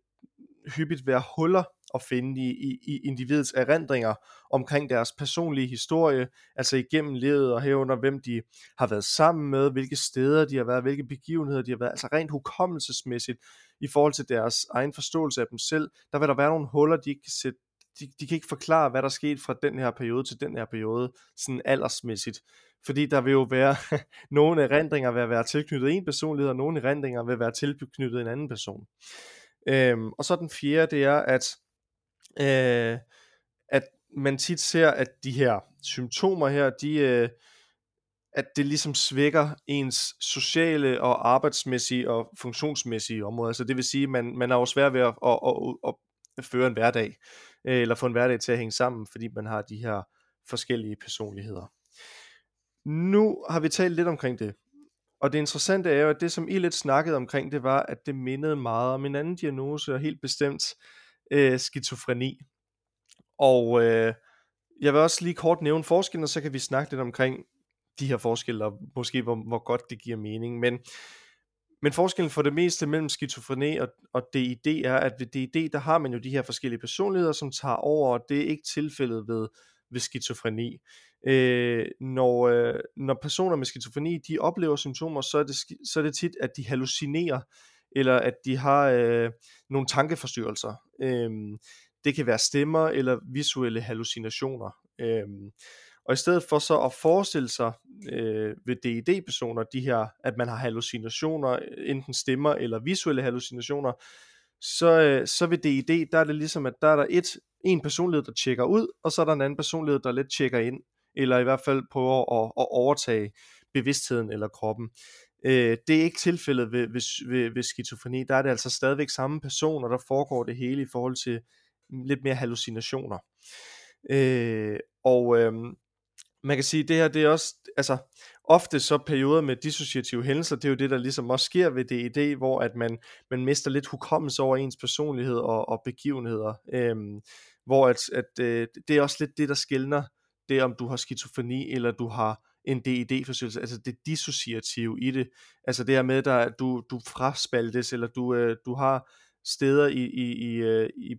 hyppigt være huller at finde i, i, i individets erindringer omkring deres personlige historie, altså igennem livet og herunder hvem de har været sammen med, hvilke steder de har været, hvilke begivenheder de har været, altså rent hukommelsesmæssigt i forhold til deres egen forståelse af dem selv, der vil der være nogle huller, de ikke kan sætte de, de kan ikke forklare, hvad der skete fra den her periode til den her periode, sådan aldersmæssigt. Fordi der vil jo være, nogle erindringer vil være tilknyttet en personlighed, og nogle erindringer vil være tilknyttet en anden person. Øhm, og så den fjerde, det er, at øh, at man tit ser, at de her symptomer her, de, øh, at det ligesom svækker ens sociale og arbejdsmæssige og funktionsmæssige områder. Så det vil sige, at man, man er jo svært ved at, at, at, at føre en hverdag, øh, eller få en hverdag til at hænge sammen, fordi man har de her forskellige personligheder. Nu har vi talt lidt omkring det, og det interessante er jo, at det som I lidt snakkede omkring, det var, at det mindede meget om en anden diagnose, og helt bestemt øh, skizofreni. Og øh, jeg vil også lige kort nævne forskellen, og så kan vi snakke lidt omkring de her forskelle, og måske hvor, hvor godt det giver mening. Men, men forskellen for det meste mellem skizofreni og, og DID er, at ved DID, der har man jo de her forskellige personligheder, som tager over, og det er ikke tilfældet ved, ved skizofreni. Øh, når, øh, når personer med skizofreni, de oplever symptomer, så er det, så er det tit, at de hallucinerer, eller at de har øh, nogle tankeforstyrrelser. Øh, det kan være stemmer eller visuelle hallucinationer. Øh, og i stedet for så at forestille sig øh, ved DID-personer, de her, at man har hallucinationer, enten stemmer eller visuelle hallucinationer, så, øh, så ved DID, der er det ligesom, at der er der et, en personlighed, der tjekker ud, og så er der en anden personlighed, der lidt tjekker ind, eller i hvert fald prøver at, at overtage bevidstheden eller kroppen. Øh, det er ikke tilfældet ved, ved, ved, ved skizofreni. Der er det altså stadigvæk samme person, og der foregår det hele i forhold til lidt mere hallucinationer. Øh, og øh, man kan sige, det her, det er også, altså, ofte så perioder med dissociative hændelser, det er jo det, der ligesom også sker ved DED, hvor at man, man mister lidt hukommelse over ens personlighed og, og begivenheder. Øhm, hvor at, at øh, det er også lidt det, der skældner det, om du har skizofreni, eller du har en DED-forstyrrelse, altså det dissociative i det, altså det her med, at du, du fraspaltes, eller du, øh, du har steder i, i, i, øh, i,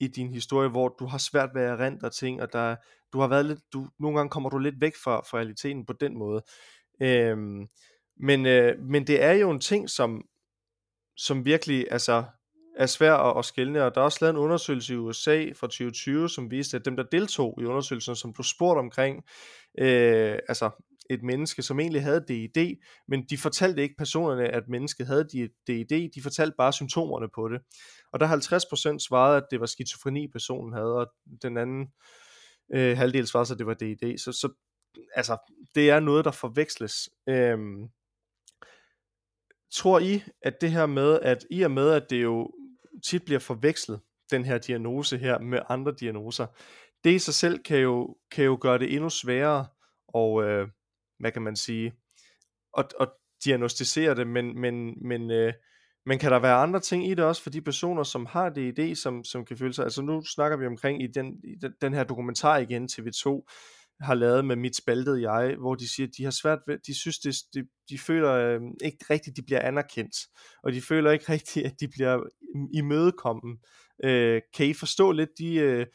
i din historie, hvor du har svært ved at erindre ting, og der, du har været lidt, du, nogle gange kommer du lidt væk fra, fra realiteten på den måde. Øhm, men, øh, men det er jo en ting, som, som virkelig altså, er svær at, at og der er også lavet en undersøgelse i USA fra 2020, som viste, at dem, der deltog i undersøgelsen, som blev spurgt omkring, øh, altså et menneske, som egentlig havde DID, men de fortalte ikke personerne, at mennesket havde DID, de fortalte bare symptomerne på det. Og der 50% svarede, at det var skizofreni, personen havde, og den anden øh, halvdel svarede, at det var DID. Så, så altså, det er noget, der forveksles. Øhm, tror I, at det her med, at i og med, at det jo tit bliver forvekslet, den her diagnose her med andre diagnoser, det i sig selv kan jo, kan jo gøre det endnu sværere og øh, hvad kan man sige, at, at diagnostisere det, men, men, men, øh, men kan der være andre ting i det også for de personer, som har det idé, som, som kan føle sig, altså nu snakker vi omkring i den, i den, den her dokumentar igen, TV2 har lavet med mit spaltede jeg, hvor de siger, at de har svært ved, de synes, det, de, de føler øh, ikke rigtigt, de bliver anerkendt, og de føler ikke rigtigt, at de bliver imødekommet. Øh, kan I forstå lidt de, øh,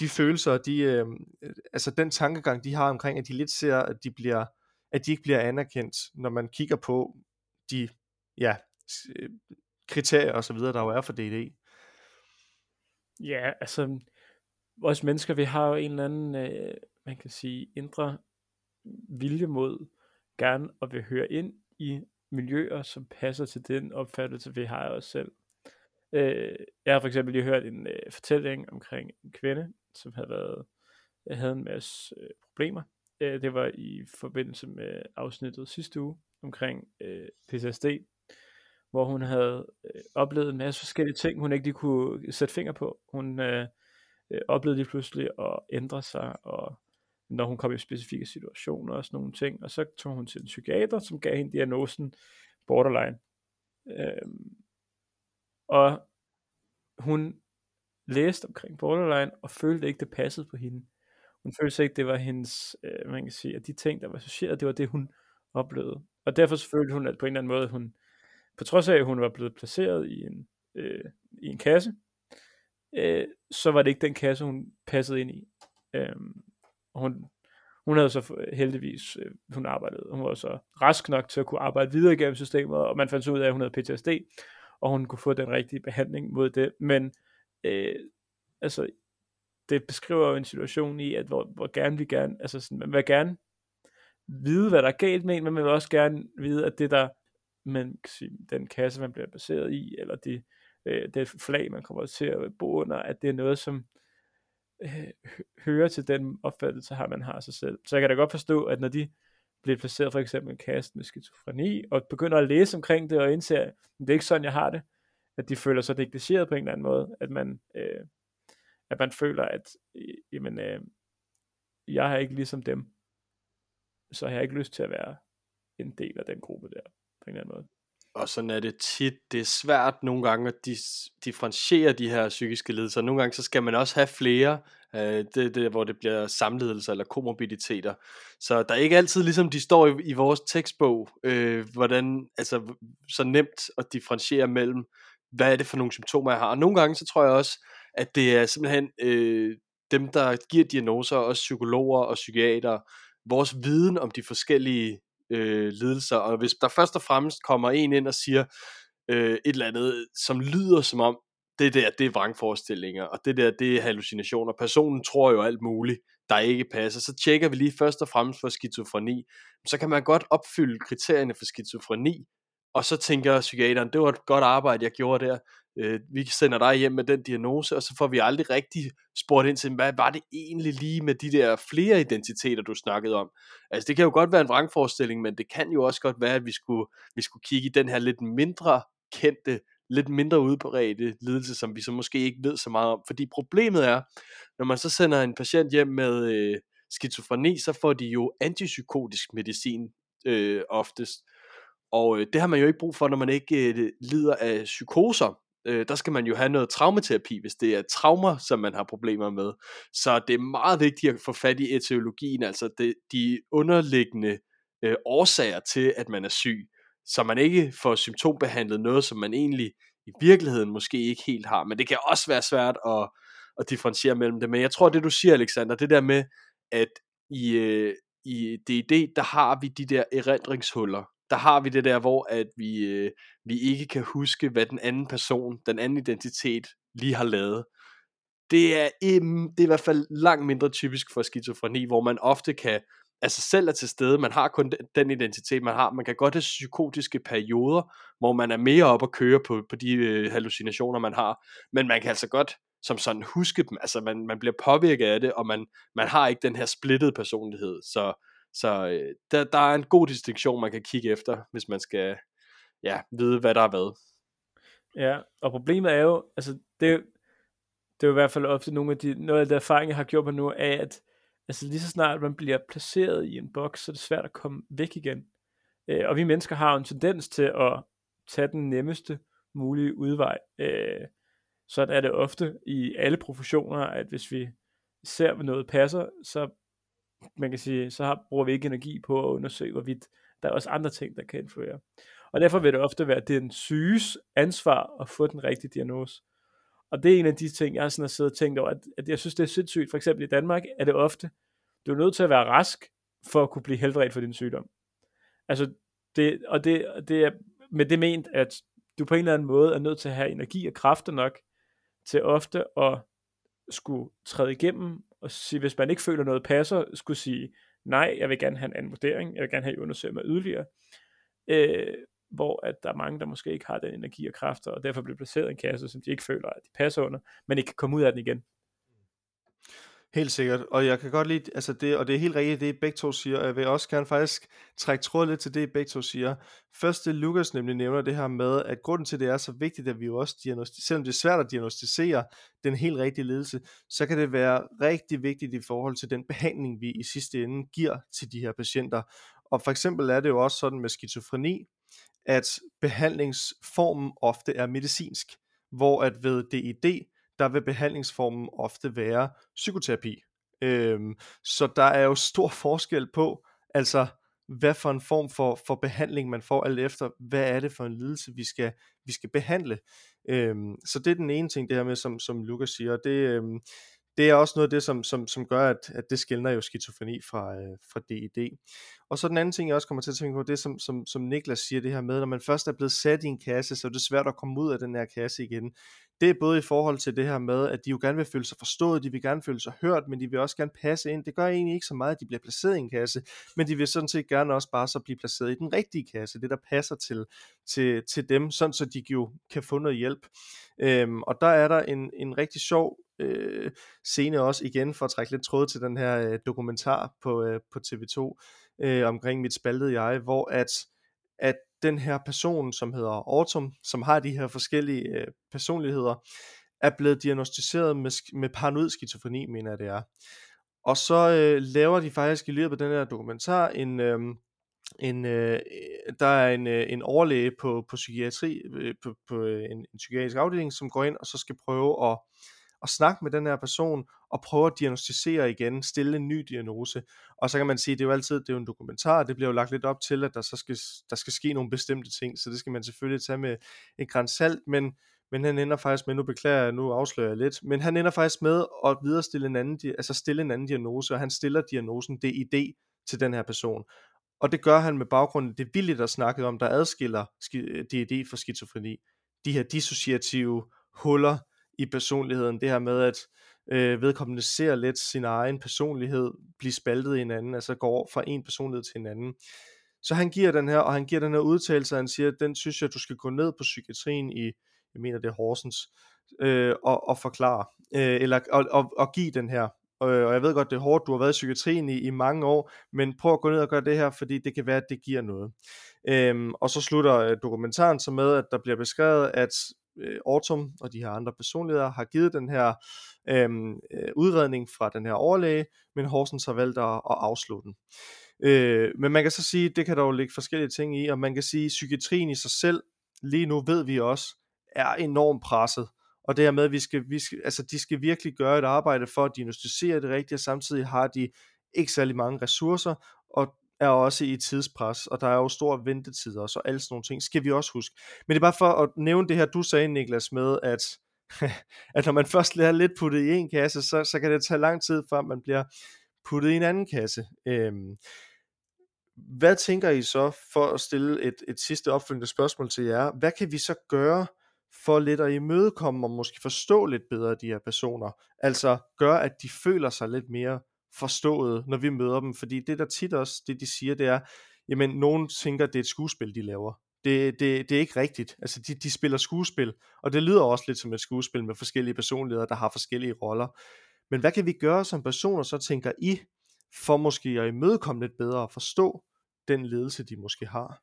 de følelser, de, øhm, øh, altså den tankegang, de har omkring, at de lidt ser, at de bliver, at de ikke bliver anerkendt, når man kigger på de, ja, øh, kriterier og så videre, der jo er for DD. Ja, altså, vores mennesker, vi har jo en eller anden, øh, man kan sige, indre vilje mod gerne at vil høre ind i miljøer, som passer til den opfattelse, vi har af os selv. Øh, jeg har for eksempel lige hørt en øh, fortælling omkring en kvinde, som havde været øh, havde en masse øh, problemer. Øh, det var i forbindelse med afsnittet sidste uge omkring øh, PTSD, hvor hun havde øh, oplevet en masse forskellige ting, hun ikke lige kunne sætte finger på. Hun øh, øh, oplevede lige pludselig at ændre sig, og når hun kom i specifikke situationer og sådan nogle ting. Og så tog hun til en psykiater, som gav hende diagnosen borderline. Øhm, og hun læste omkring borderline, og følte ikke, det passede på hende. Hun følte ikke, det var hendes, øh, man kan sige, at de ting, der var associeret, det var det, hun oplevede. Og derfor følte hun, at på en eller anden måde, hun, på trods af, at hun var blevet placeret i en, øh, i en kasse, øh, så var det ikke den kasse, hun passede ind i. Øh, og hun, hun havde så heldigvis, øh, hun arbejdede, hun var så rask nok til at kunne arbejde videre igennem systemet, og man fandt så ud af, at hun havde PTSD, og hun kunne få den rigtige behandling mod det. Men øh, altså, det beskriver jo en situation i, at hvor, hvor gerne vi gerne, altså sådan, man vil gerne vide, hvad der er galt med en, men man vil også gerne vide, at det der, man kan sige, den kasse, man bliver baseret i, eller det, øh, det flag, man kommer til at bo under, at det er noget, som øh, hører til den opfattelse, har man har af sig selv. Så jeg kan da godt forstå, at når de bliver placeret for eksempel en kast med skizofreni, og begynder at læse omkring det, og indser, at det er ikke sådan, jeg har det, at de føler sig negligeret på en eller anden måde, at man, øh, at man føler, at øh, jamen, øh, jeg har ikke ligesom dem, så jeg har ikke lyst til at være en del af den gruppe der, på en eller anden måde. Og sådan er det tit, det er svært nogle gange at dis- differentiere de her psykiske lidelser. Nogle gange så skal man også have flere, øh, det, det, hvor det bliver samledelser eller komorbiditeter. Så der er ikke altid, ligesom de står i, i vores tekstbog, øh, hvordan, altså så nemt at differentiere mellem, hvad er det for nogle symptomer, jeg har. Og nogle gange, så tror jeg også, at det er simpelthen øh, dem, der giver diagnoser, også psykologer og psykiater, vores viden om de forskellige øh, lidelser. Og hvis der først og fremmest kommer en ind og siger øh, et eller andet, som lyder som om, det der, det er vrangforestillinger, og det der, det er hallucinationer. Personen tror jo alt muligt, der ikke passer. Så tjekker vi lige først og fremmest for skizofreni. Så kan man godt opfylde kriterierne for skizofreni, og så tænker psykiateren, det var et godt arbejde, jeg gjorde der. Øh, vi sender dig hjem med den diagnose, og så får vi aldrig rigtig spurgt ind til, hvad var det egentlig lige med de der flere identiteter, du snakkede om. Altså det kan jo godt være en vrangforestilling, men det kan jo også godt være, at vi skulle, vi skulle kigge i den her lidt mindre kendte lidt mindre udbredte lidelse, som vi så måske ikke ved så meget om. Fordi problemet er, når man så sender en patient hjem med øh, skizofreni, så får de jo antipsykotisk medicin øh, oftest. Og øh, det har man jo ikke brug for, når man ikke øh, lider af psykoser. Øh, der skal man jo have noget traumaterapi, hvis det er traumer, som man har problemer med. Så det er meget vigtigt at få fat i etiologien, altså det, de underliggende øh, årsager til, at man er syg. Så man ikke får symptombehandlet noget, som man egentlig i virkeligheden måske ikke helt har. Men det kan også være svært at, at differentiere mellem det. Men jeg tror, det du siger, Alexander, det der med, at i, øh, i D&D, der har vi de der erindringshuller, der har vi det der, hvor at vi, øh, vi ikke kan huske, hvad den anden person, den anden identitet lige har lavet. Det er, um, det er i hvert fald langt mindre typisk for skizofreni, hvor man ofte kan, altså selv er til stede, man har kun den, identitet, man har. Man kan godt have psykotiske perioder, hvor man er mere op at køre på, på de øh, hallucinationer, man har. Men man kan altså godt som sådan huske dem. Altså man, man bliver påvirket af det, og man, man har ikke den her splittede personlighed. Så så øh, der, der er en god distinktion, man kan kigge efter, hvis man skal ja, vide, hvad der er hvad. Ja, og problemet er jo, altså det, det er jo i hvert fald ofte nogle af de, noget af de erfaringer, jeg har gjort mig nu, er, at altså lige så snart man bliver placeret i en boks, så er det svært at komme væk igen. Øh, og vi mennesker har jo en tendens til at tage den nemmeste mulige udvej. Øh, så er det ofte i alle professioner, at hvis vi ser, hvad noget passer, så man kan sige, så har, bruger vi ikke energi på at undersøge, hvorvidt der er også andre ting, der kan influere. Og derfor vil det ofte være den syges ansvar at få den rigtige diagnose. Og det er en af de ting, jeg sådan har siddet og tænkt over, at, at jeg synes, det er sindssygt. For eksempel i Danmark er det ofte, du er nødt til at være rask, for at kunne blive helbredt for din sygdom. Altså, det, og det, det er med det ment, at du på en eller anden måde er nødt til at have energi og kræfter nok til ofte at skulle træde igennem og sige, hvis man ikke føler noget passer, skulle sige, nej, jeg vil gerne have en anden vurdering, jeg vil gerne have, at I undersøger mig yderligere. Øh, hvor at der er mange, der måske ikke har den energi og kræfter, og derfor bliver placeret i en kasse, som de ikke føler, at de passer under, men ikke kan komme ud af den igen. Helt sikkert, og jeg kan godt lide, altså det, og det er helt rigtigt, det begge to siger, og jeg vil også gerne faktisk trække tråd lidt til det, begge to siger. Først det Lukas nemlig nævner det her med, at grunden til det er så vigtigt, at vi jo også diagnostiserer, selvom det er svært at diagnostisere den helt rigtige ledelse, så kan det være rigtig vigtigt i forhold til den behandling, vi i sidste ende giver til de her patienter. Og for eksempel er det jo også sådan med skizofreni, at behandlingsformen ofte er medicinsk, hvor at ved DID, der vil behandlingsformen ofte være psykoterapi. Øhm, så der er jo stor forskel på, altså hvad for en form for, for behandling man får, alt efter hvad er det for en lidelse, vi skal, vi skal behandle. Øhm, så det er den ene ting, det her med, som, som Lukas siger, det, øhm, det er også noget af det, som, som, som gør, at, at det skældner jo skizofreni fra, øh, fra DID. Og så den anden ting, jeg også kommer til at tænke på, det som, som, som Niklas siger det her med, når man først er blevet sat i en kasse, så er det svært at komme ud af den her kasse igen. Det er både i forhold til det her med, at de jo gerne vil føle sig forstået, de vil gerne føle sig hørt, men de vil også gerne passe ind. Det gør egentlig ikke så meget, at de bliver placeret i en kasse, men de vil sådan set gerne også bare så blive placeret i den rigtige kasse, det der passer til, til, til dem, sådan så de jo kan få noget hjælp. Øhm, og der er der en, en rigtig sjov øh, scene også igen, for at trække lidt tråd til den her øh, dokumentar på, øh, på TV2, øh, omkring mit spaltede jeg, hvor at, at den her person, som hedder Autumn, som har de her forskellige øh, personligheder, er blevet diagnostiseret med, med paranoid skizofreni, mener jeg det er. Og så øh, laver de faktisk i løbet af den her dokumentar en, øh, en øh, der er en, øh, en overlæge på, på psykiatri, øh, på, på øh, en, en psykiatrisk afdeling, som går ind og så skal prøve at og snakke med den her person, og prøve at diagnostisere igen, stille en ny diagnose. Og så kan man sige, det er jo altid, det er jo en dokumentar, det bliver jo lagt lidt op til, at der så skal, der skal ske nogle bestemte ting, så det skal man selvfølgelig tage med et græns salt, men, men han ender faktisk med, nu beklager jeg, nu afslører jeg lidt, men han ender faktisk med at viderestille en anden, altså stille en anden diagnose, og han stiller diagnosen DID til den her person. Og det gør han med baggrund af det vildt, der snakkede om, der adskiller DID fra skizofreni. De her dissociative huller, i personligheden. Det her med, at øh, vedkommende ser lidt sin egen personlighed blive spaltet i hinanden, altså går fra en personlighed til en anden. Så han giver den her, og han giver den her udtalelse, han siger, den synes jeg, du skal gå ned på psykiatrien i, jeg mener det er Horsens, øh, og, og forklare, øh, eller og, og, og give den her. Og, og jeg ved godt, det er hårdt, du har været i psykiatrien i, i mange år, men prøv at gå ned og gøre det her, fordi det kan være, at det giver noget. Øhm, og så slutter øh, dokumentaren så med, at der bliver beskrevet, at øh, Autumn og de her andre personligheder har givet den her øh, øh udredning fra den her overlæge, men Horsens har valgt at, at afslutte den. Øh, men man kan så sige, det kan der jo ligge forskellige ting i, og man kan sige, at psykiatrien i sig selv, lige nu ved vi også, er enormt presset. Og det her med, at vi skal, vi skal, altså, de skal virkelig gøre et arbejde for at diagnostisere det rigtigt, og samtidig har de ikke særlig mange ressourcer, og er også i tidspres, og der er jo store ventetider, og så alle sådan nogle ting, skal vi også huske. Men det er bare for at nævne det her, du sagde, Niklas, med, at, at når man først lærer lidt puttet i en kasse, så, så kan det tage lang tid, før man bliver puttet i en anden kasse. Øhm, hvad tænker I så, for at stille et, et sidste opfølgende spørgsmål til jer, hvad kan vi så gøre for lidt at imødekomme og måske forstå lidt bedre de her personer? Altså gøre, at de føler sig lidt mere forstået, når vi møder dem, fordi det der tit også, det de siger, det er, jamen nogen tænker, det er et skuespil, de laver. Det, det, det er ikke rigtigt. Altså, de, de spiller skuespil, og det lyder også lidt som et skuespil med forskellige personligheder, der har forskellige roller. Men hvad kan vi gøre som personer, så tænker I, for måske at imødekomme lidt bedre og forstå den ledelse, de måske har?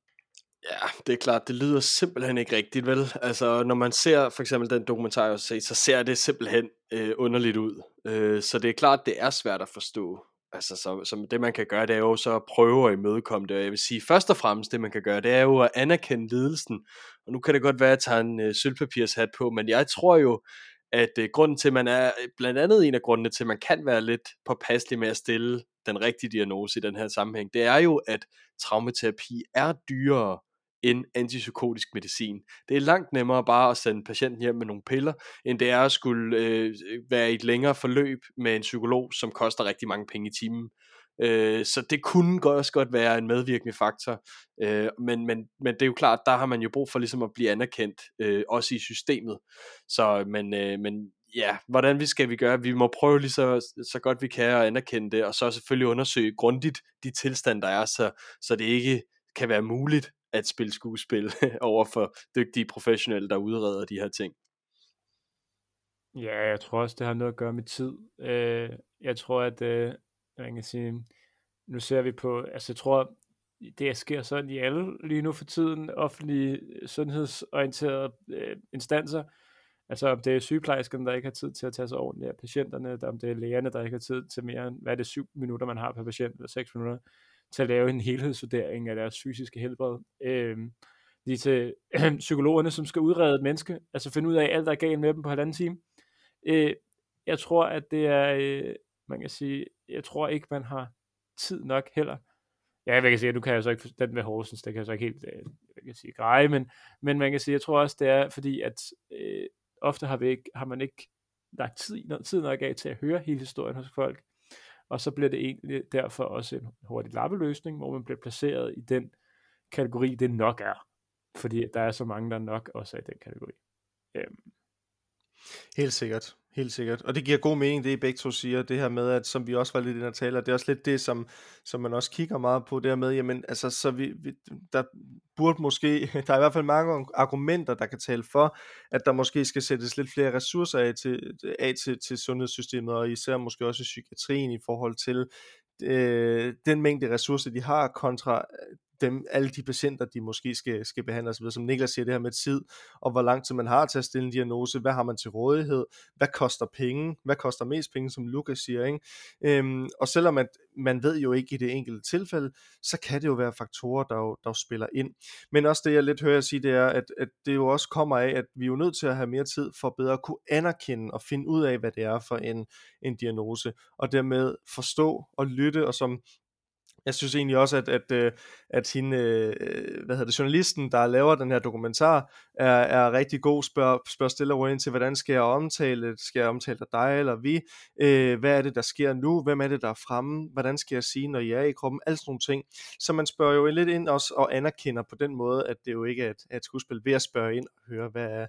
Ja, det er klart, det lyder simpelthen ikke rigtigt, vel? Altså, når man ser for eksempel den dokumentar, jeg set, så ser det simpelthen øh, underligt ud. Øh, så det er klart, det er svært at forstå. Altså, så, så det man kan gøre, det er jo så at prøve at imødekomme det. Og jeg vil sige, først og fremmest det man kan gøre, det er jo at anerkende lidelsen. Og nu kan det godt være, at jeg tager en øh, sølvpapirshat på, men jeg tror jo, at øh, grunden til, at man er, blandt andet en af grundene til, at man kan være lidt påpasselig med at stille den rigtige diagnose i den her sammenhæng, det er jo, at traumaterapi er dyrere end antipsykotisk medicin. Det er langt nemmere bare at sende patienten hjem med nogle piller, end det er at skulle øh, være i et længere forløb med en psykolog, som koster rigtig mange penge i timen. Øh, så det kunne også godt være en medvirkende faktor, øh, men, men, men det er jo klart, der har man jo brug for ligesom at blive anerkendt, øh, også i systemet. Så, men, øh, men ja, hvordan vi skal vi gøre? Vi må prøve lige så, så godt vi kan at anerkende det, og så selvfølgelig undersøge grundigt de tilstand, der er, så, så det ikke kan være muligt at spille skuespil over for dygtige professionelle, der udreder de her ting. Ja, jeg tror også, det har noget at gøre med tid. Øh, jeg tror, at øh, man kan sige, nu ser vi på, altså jeg tror, det sker sådan i alle lige nu for tiden, offentlige øh, sundhedsorienterede øh, instanser, Altså om det er sygeplejerskerne, der ikke har tid til at tage sig ordentligt af patienterne, om det er lægerne, der ikke har tid til mere end, hvad er det, syv minutter, man har per patient, eller seks minutter, til at lave en helhedsvurdering af deres fysiske helbred. Øhm, lige til psykologerne, som skal udrede et menneske, altså finde ud af alt, der er galt med dem på halvanden time. Øh, jeg tror, at det er, øh, man kan sige, jeg tror ikke, man har tid nok heller. Ja, jeg kan sige, at du kan jeg så ikke, den med Horsens, det kan jeg så ikke helt, øh, jeg kan sige, greje, men, men man kan sige, jeg tror også, det er fordi, at øh, ofte har, vi ikke, har man ikke lagt tid, tid nok af til at høre hele historien hos folk, og så bliver det egentlig derfor også en hurtig lappeløsning, hvor man bliver placeret i den kategori, det nok er, fordi der er så mange, der nok også er i den kategori. Øhm. Helt sikkert. Helt sikkert. Og det giver god mening, det I begge to siger, det her med, at som vi også var lidt inde og tale, det er også lidt det, som, som man også kigger meget på, det her med, jamen, altså, så vi, vi, der burde måske, der er i hvert fald mange argumenter, der kan tale for, at der måske skal sættes lidt flere ressourcer af til, af til, til sundhedssystemet, og især måske også i psykiatrien i forhold til øh, den mængde ressourcer, de har, kontra dem, alle de patienter, de måske skal, skal behandle osv., som Niklas siger, det her med tid, og hvor lang tid man har til at stille en diagnose, hvad har man til rådighed, hvad koster penge, hvad koster mest penge, som Lukas siger, ikke? Øhm, og selvom at man ved jo ikke i det enkelte tilfælde, så kan det jo være faktorer, der jo, der jo spiller ind. Men også det, jeg lidt hører jeg sige, det er, at, at det jo også kommer af, at vi er jo nødt til at have mere tid for bedre at kunne anerkende og finde ud af, hvad det er for en, en diagnose, og dermed forstå og lytte, og som jeg synes egentlig også, at, at, øh, at hende, øh, hvad hedder det, journalisten, der laver den her dokumentar, er, er rigtig god, spørger, spørger stille og ind til, hvordan skal jeg omtale, skal jeg omtale dig eller vi, øh, hvad er det, der sker nu, hvem er det, der er fremme, hvordan skal jeg sige, når jeg er i kroppen, alle sådan nogle ting. Så man spørger jo lidt ind også, og anerkender på den måde, at det jo ikke er et, et skuespil, ved at spørge ind og høre, hvad er,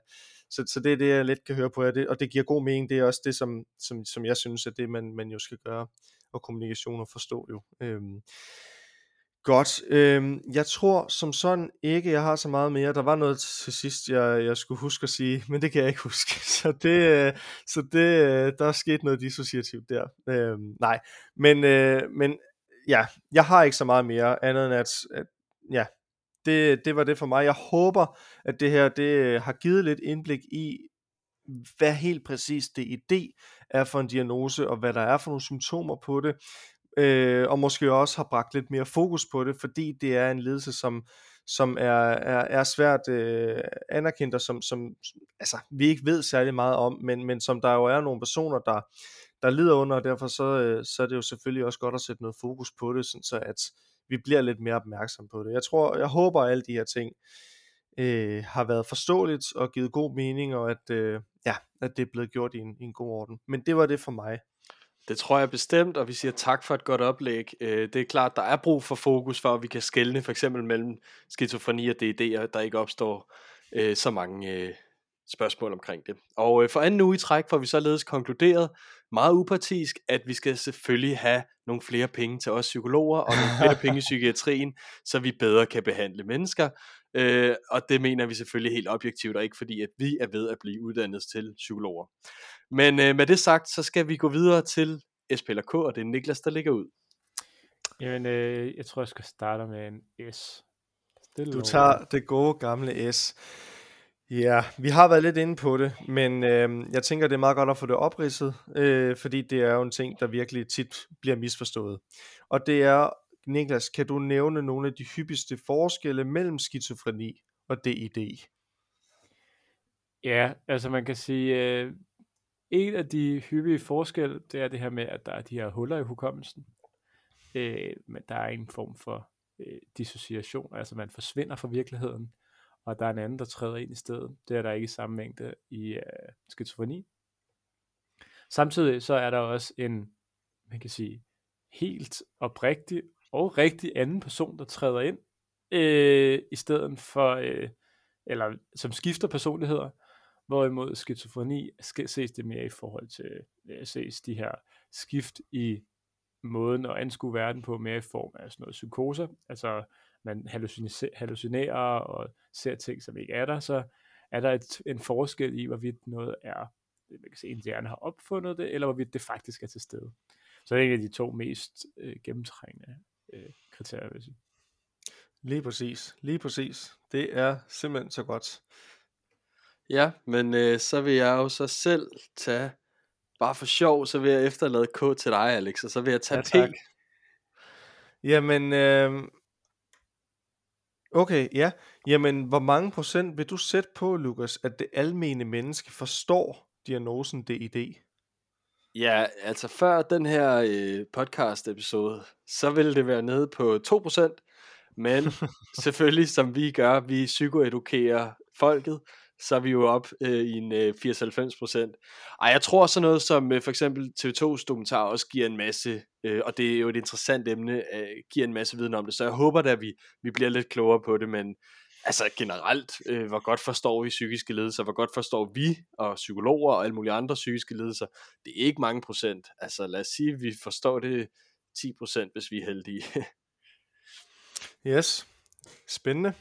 så, så det er det, jeg lidt kan høre på jer, det, og det giver god mening, det er også det, som, som, som jeg synes, at det man, man jo skal gøre og kommunikation og forstå jo. Øhm, godt. Øhm, jeg tror som sådan ikke, jeg har så meget mere. Der var noget til sidst, jeg, jeg skulle huske at sige, men det kan jeg ikke huske. Så det, øh, så det øh, der er sket noget dissociativt der. Øhm, nej, men, øh, men ja, jeg har ikke så meget mere andet end at, at ja, det, det var det for mig. Jeg håber, at det her det øh, har givet lidt indblik i, hvad helt præcis det idé er for en diagnose, og hvad der er for nogle symptomer på det, øh, og måske også har bragt lidt mere fokus på det, fordi det er en ledelse, som, som er, er, er svært øh, anerkendt, og som, som altså, vi ikke ved særlig meget om, men, men som der jo er nogle personer, der, der lider under, og derfor så, øh, så er det jo selvfølgelig også godt at sætte noget fokus på det, sådan så at vi bliver lidt mere opmærksom på det. Jeg tror, jeg håber, at alle de her ting øh, har været forståeligt og givet god mening, og at, øh, ja, at det er blevet gjort i en, i en god orden. Men det var det for mig. Det tror jeg bestemt, og vi siger tak for et godt oplæg. Øh, det er klart, der er brug for fokus for, at vi kan skelne for eksempel mellem skizofreni og DD, og der ikke opstår øh, så mange øh, spørgsmål omkring det. Og øh, for anden uge i træk får vi således konkluderet meget upartisk, at vi skal selvfølgelig have nogle flere penge til os psykologer og nogle flere penge i psykiatrien, så vi bedre kan behandle mennesker. Øh, og det mener vi selvfølgelig helt objektivt, og ikke fordi, at vi er ved at blive uddannet til psykologer. Men øh, med det sagt, så skal vi gå videre til SPLK, og det er Niklas, der ligger ud. Jamen, øh, jeg tror, jeg skal starte med en S. Stille du tager det gode gamle S. Ja, vi har været lidt inde på det, men øh, jeg tænker, det er meget godt at få det opridset, øh, fordi det er jo en ting, der virkelig tit bliver misforstået. Og det er, Niklas, kan du nævne nogle af de hyppigste forskelle mellem skizofreni og DID? Ja, altså man kan sige, øh, en af de hyppige forskelle, det er det her med, at der er de her huller i hukommelsen. Øh, men der er en form for øh, dissociation, altså man forsvinder fra virkeligheden og der er en anden, der træder ind i stedet. Det er der ikke i samme mængde i øh, skizofreni. Samtidig så er der også en, man kan sige, helt oprigtig og rigtig anden person, der træder ind, øh, i stedet for, øh, eller som skifter personligheder, hvorimod skizofreni ses det mere i forhold til, øh, ses de her skift i måden at anskue verden på mere i form af sådan noget psykoser, altså man hallucinerer og ser ting, som ikke er der, så er der et, en forskel i, hvorvidt noget er, man kan se, ens hjerne har opfundet det, eller hvorvidt det faktisk er til stede. Så det er en af de to mest øh, gennemtrængende øh, kriterier, vil jeg sige. Lige præcis, lige præcis. Det er simpelthen så godt. Ja, men øh, så vil jeg jo så selv tage, bare for sjov, så vil jeg efterlade K til dig, Alex, og så vil jeg tage ja, P. Jamen, øh, Okay, ja. Jamen, hvor mange procent vil du sætte på, Lukas, at det almene menneske forstår diagnosen DID? Ja, altså før den her øh, podcast episode, så ville det være nede på 2%, men selvfølgelig som vi gør, vi psykoedukerer folket, så er vi jo op øh, i en øh, 80-90 procent. Ej, jeg tror sådan noget som øh, for eksempel TV2's dokumentar også giver en masse, øh, og det er jo et interessant emne, øh, giver en masse viden om det, så jeg håber da, at vi, vi bliver lidt klogere på det, men altså generelt, øh, hvor godt forstår vi psykiske lidelser, hvor godt forstår vi og psykologer og alle mulige andre psykiske lidelser, det er ikke mange procent. Altså lad os sige, at vi forstår det 10 procent, hvis vi er heldige. yes, spændende.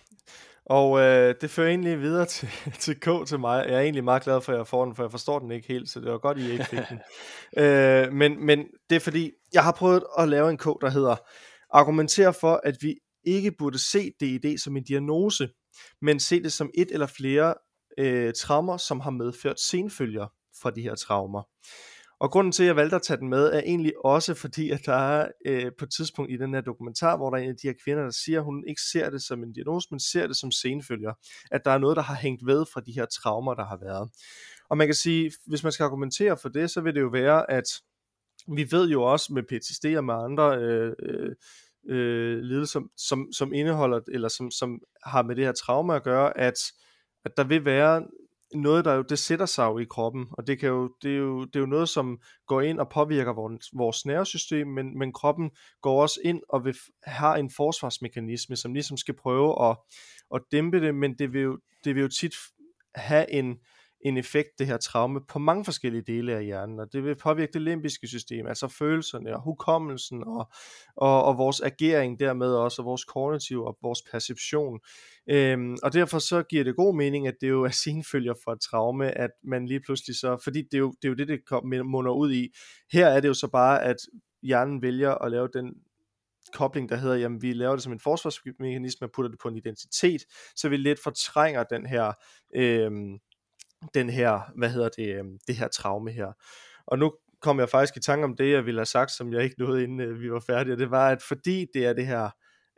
Og øh, det fører egentlig videre til, til K til mig. Jeg er egentlig meget glad for, at jeg får den, for jeg forstår den ikke helt, så det var godt, I ikke fik den. øh, men, men det er fordi, jeg har prøvet at lave en K, der hedder argumentere for, at vi ikke burde se DID som en diagnose, men se det som et eller flere øh, traumer, som har medført senfølger fra de her traumer. Og grunden til, at jeg valgte at tage den med, er egentlig også fordi, at der er øh, på et tidspunkt i den her dokumentar, hvor der er en af de her kvinder, der siger, at hun ikke ser det som en diagnose, men ser det som senfølger. At der er noget, der har hængt ved fra de her traumer, der har været. Og man kan sige, hvis man skal argumentere for det, så vil det jo være, at vi ved jo også med PTSD og med andre øh, øh, øh lidelser, som, som indeholder, eller som, som har med det her trauma at gøre, at, at der vil være noget, der jo, det sætter sig jo i kroppen, og det, kan jo, det, er jo, det er jo noget, som går ind og påvirker vores, vores nervesystem, men, men kroppen går også ind og vil, har en forsvarsmekanisme, som ligesom skal prøve at, at dæmpe det, men det vil jo, det vil jo tit have en, en effekt, det her traume, på mange forskellige dele af hjernen, og det vil påvirke det limbiske system, altså følelserne og hukommelsen og, og, og vores agering dermed også, og vores kognitiv og vores perception. Øhm, og derfor så giver det god mening, at det jo er senfølger for et traume, at man lige pludselig så, fordi det er jo det, er jo det, det munder ud i. Her er det jo så bare, at hjernen vælger at lave den kobling, der hedder, jamen vi laver det som en forsvarsmekanisme og putter det på en identitet, så vi lidt fortrænger den her, øh, den her, hvad hedder det, øh, det her traume her. Og nu kom jeg faktisk i tanke om det, jeg ville have sagt, som jeg ikke nåede, inden øh, vi var færdige, og det var, at fordi det er det her,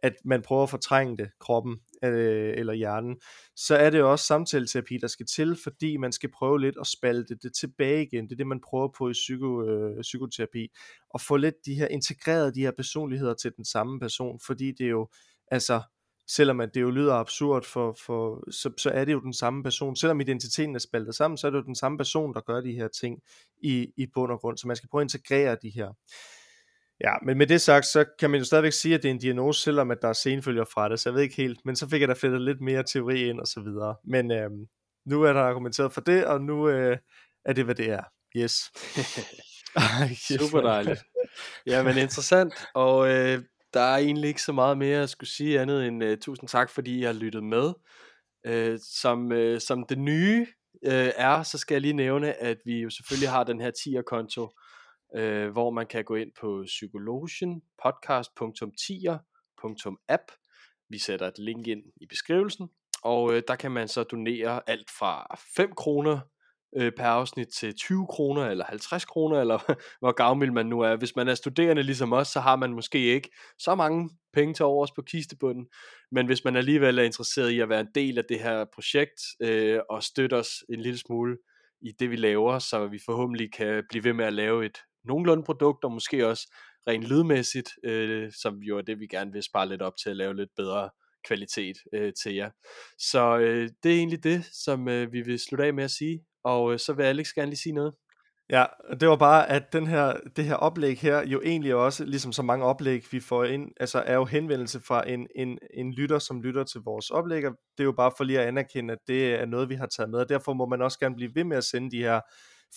at man prøver at fortrænge det, kroppen øh, eller hjernen, så er det jo også samtaleterapi, der skal til, fordi man skal prøve lidt at spalte det tilbage igen. Det er det, man prøver på i psyko, øh, psykoterapi. Og få lidt de her integreret de her personligheder til den samme person, fordi det er jo, altså, selvom at det jo lyder absurd, for, for, så, så er det jo den samme person. Selvom identiteten er spaltet sammen, så er det jo den samme person, der gør de her ting i, i bund og grund. Så man skal prøve at integrere de her. Ja, men med det sagt, så kan man jo stadigvæk sige, at det er en diagnose, selvom at der er senfølger fra det, så jeg ved ikke helt, men så fik jeg da flettet lidt mere teori ind og så videre. Men øh, nu er der argumenteret for det, og nu øh, er det, hvad det er. Yes. Super dejligt. Ja, men interessant, og øh, der er egentlig ikke så meget mere at skulle sige andet end uh, tusind tak, fordi I har lyttet med. Uh, som, uh, som det nye uh, er, så skal jeg lige nævne, at vi jo selvfølgelig har den her tier-konto, uh, hvor man kan gå ind på psykologenpodcast.tier.app. Vi sætter et link ind i beskrivelsen, og uh, der kan man så donere alt fra 5 kroner øh, per afsnit til 20 kroner eller 50 kroner, eller hvor gavmild man nu er. Hvis man er studerende ligesom os, så har man måske ikke så mange penge til overs på kistebunden, men hvis man alligevel er interesseret i at være en del af det her projekt, øh, og støtte os en lille smule i det vi laver, så vi forhåbentlig kan blive ved med at lave et nogenlunde produkt, og måske også rent lydmæssigt, øh, som jo er det vi gerne vil spare lidt op til at lave lidt bedre kvalitet øh, til jer. Så øh, det er egentlig det, som øh, vi vil slutte af med at sige. Og øh, så vil Alex gerne lige sige noget. Ja, det var bare, at den her, det her oplæg her jo egentlig også, ligesom så mange oplæg, vi får ind, altså er jo henvendelse fra en, en, en lytter, som lytter til vores oplæg, og det er jo bare for lige at anerkende, at det er noget, vi har taget med, og derfor må man også gerne blive ved med at sende de her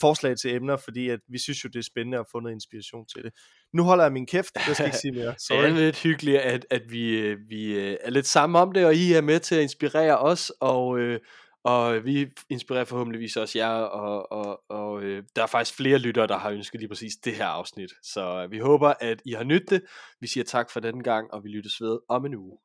forslag til emner, fordi at vi synes jo, det er spændende at få noget inspiration til det. Nu holder jeg min kæft, jeg skal ikke sige mere. Sorry. det er lidt hyggeligt, at, at vi, øh, vi øh, er lidt sammen om det, og I er med til at inspirere os, og, øh, og vi inspirerer forhåbentligvis også jer, og, og, og øh, der er faktisk flere lyttere, der har ønsket lige præcis det her afsnit. Så øh, vi håber, at I har nyttet det. Vi siger tak for den gang, og vi lyttes ved om en uge.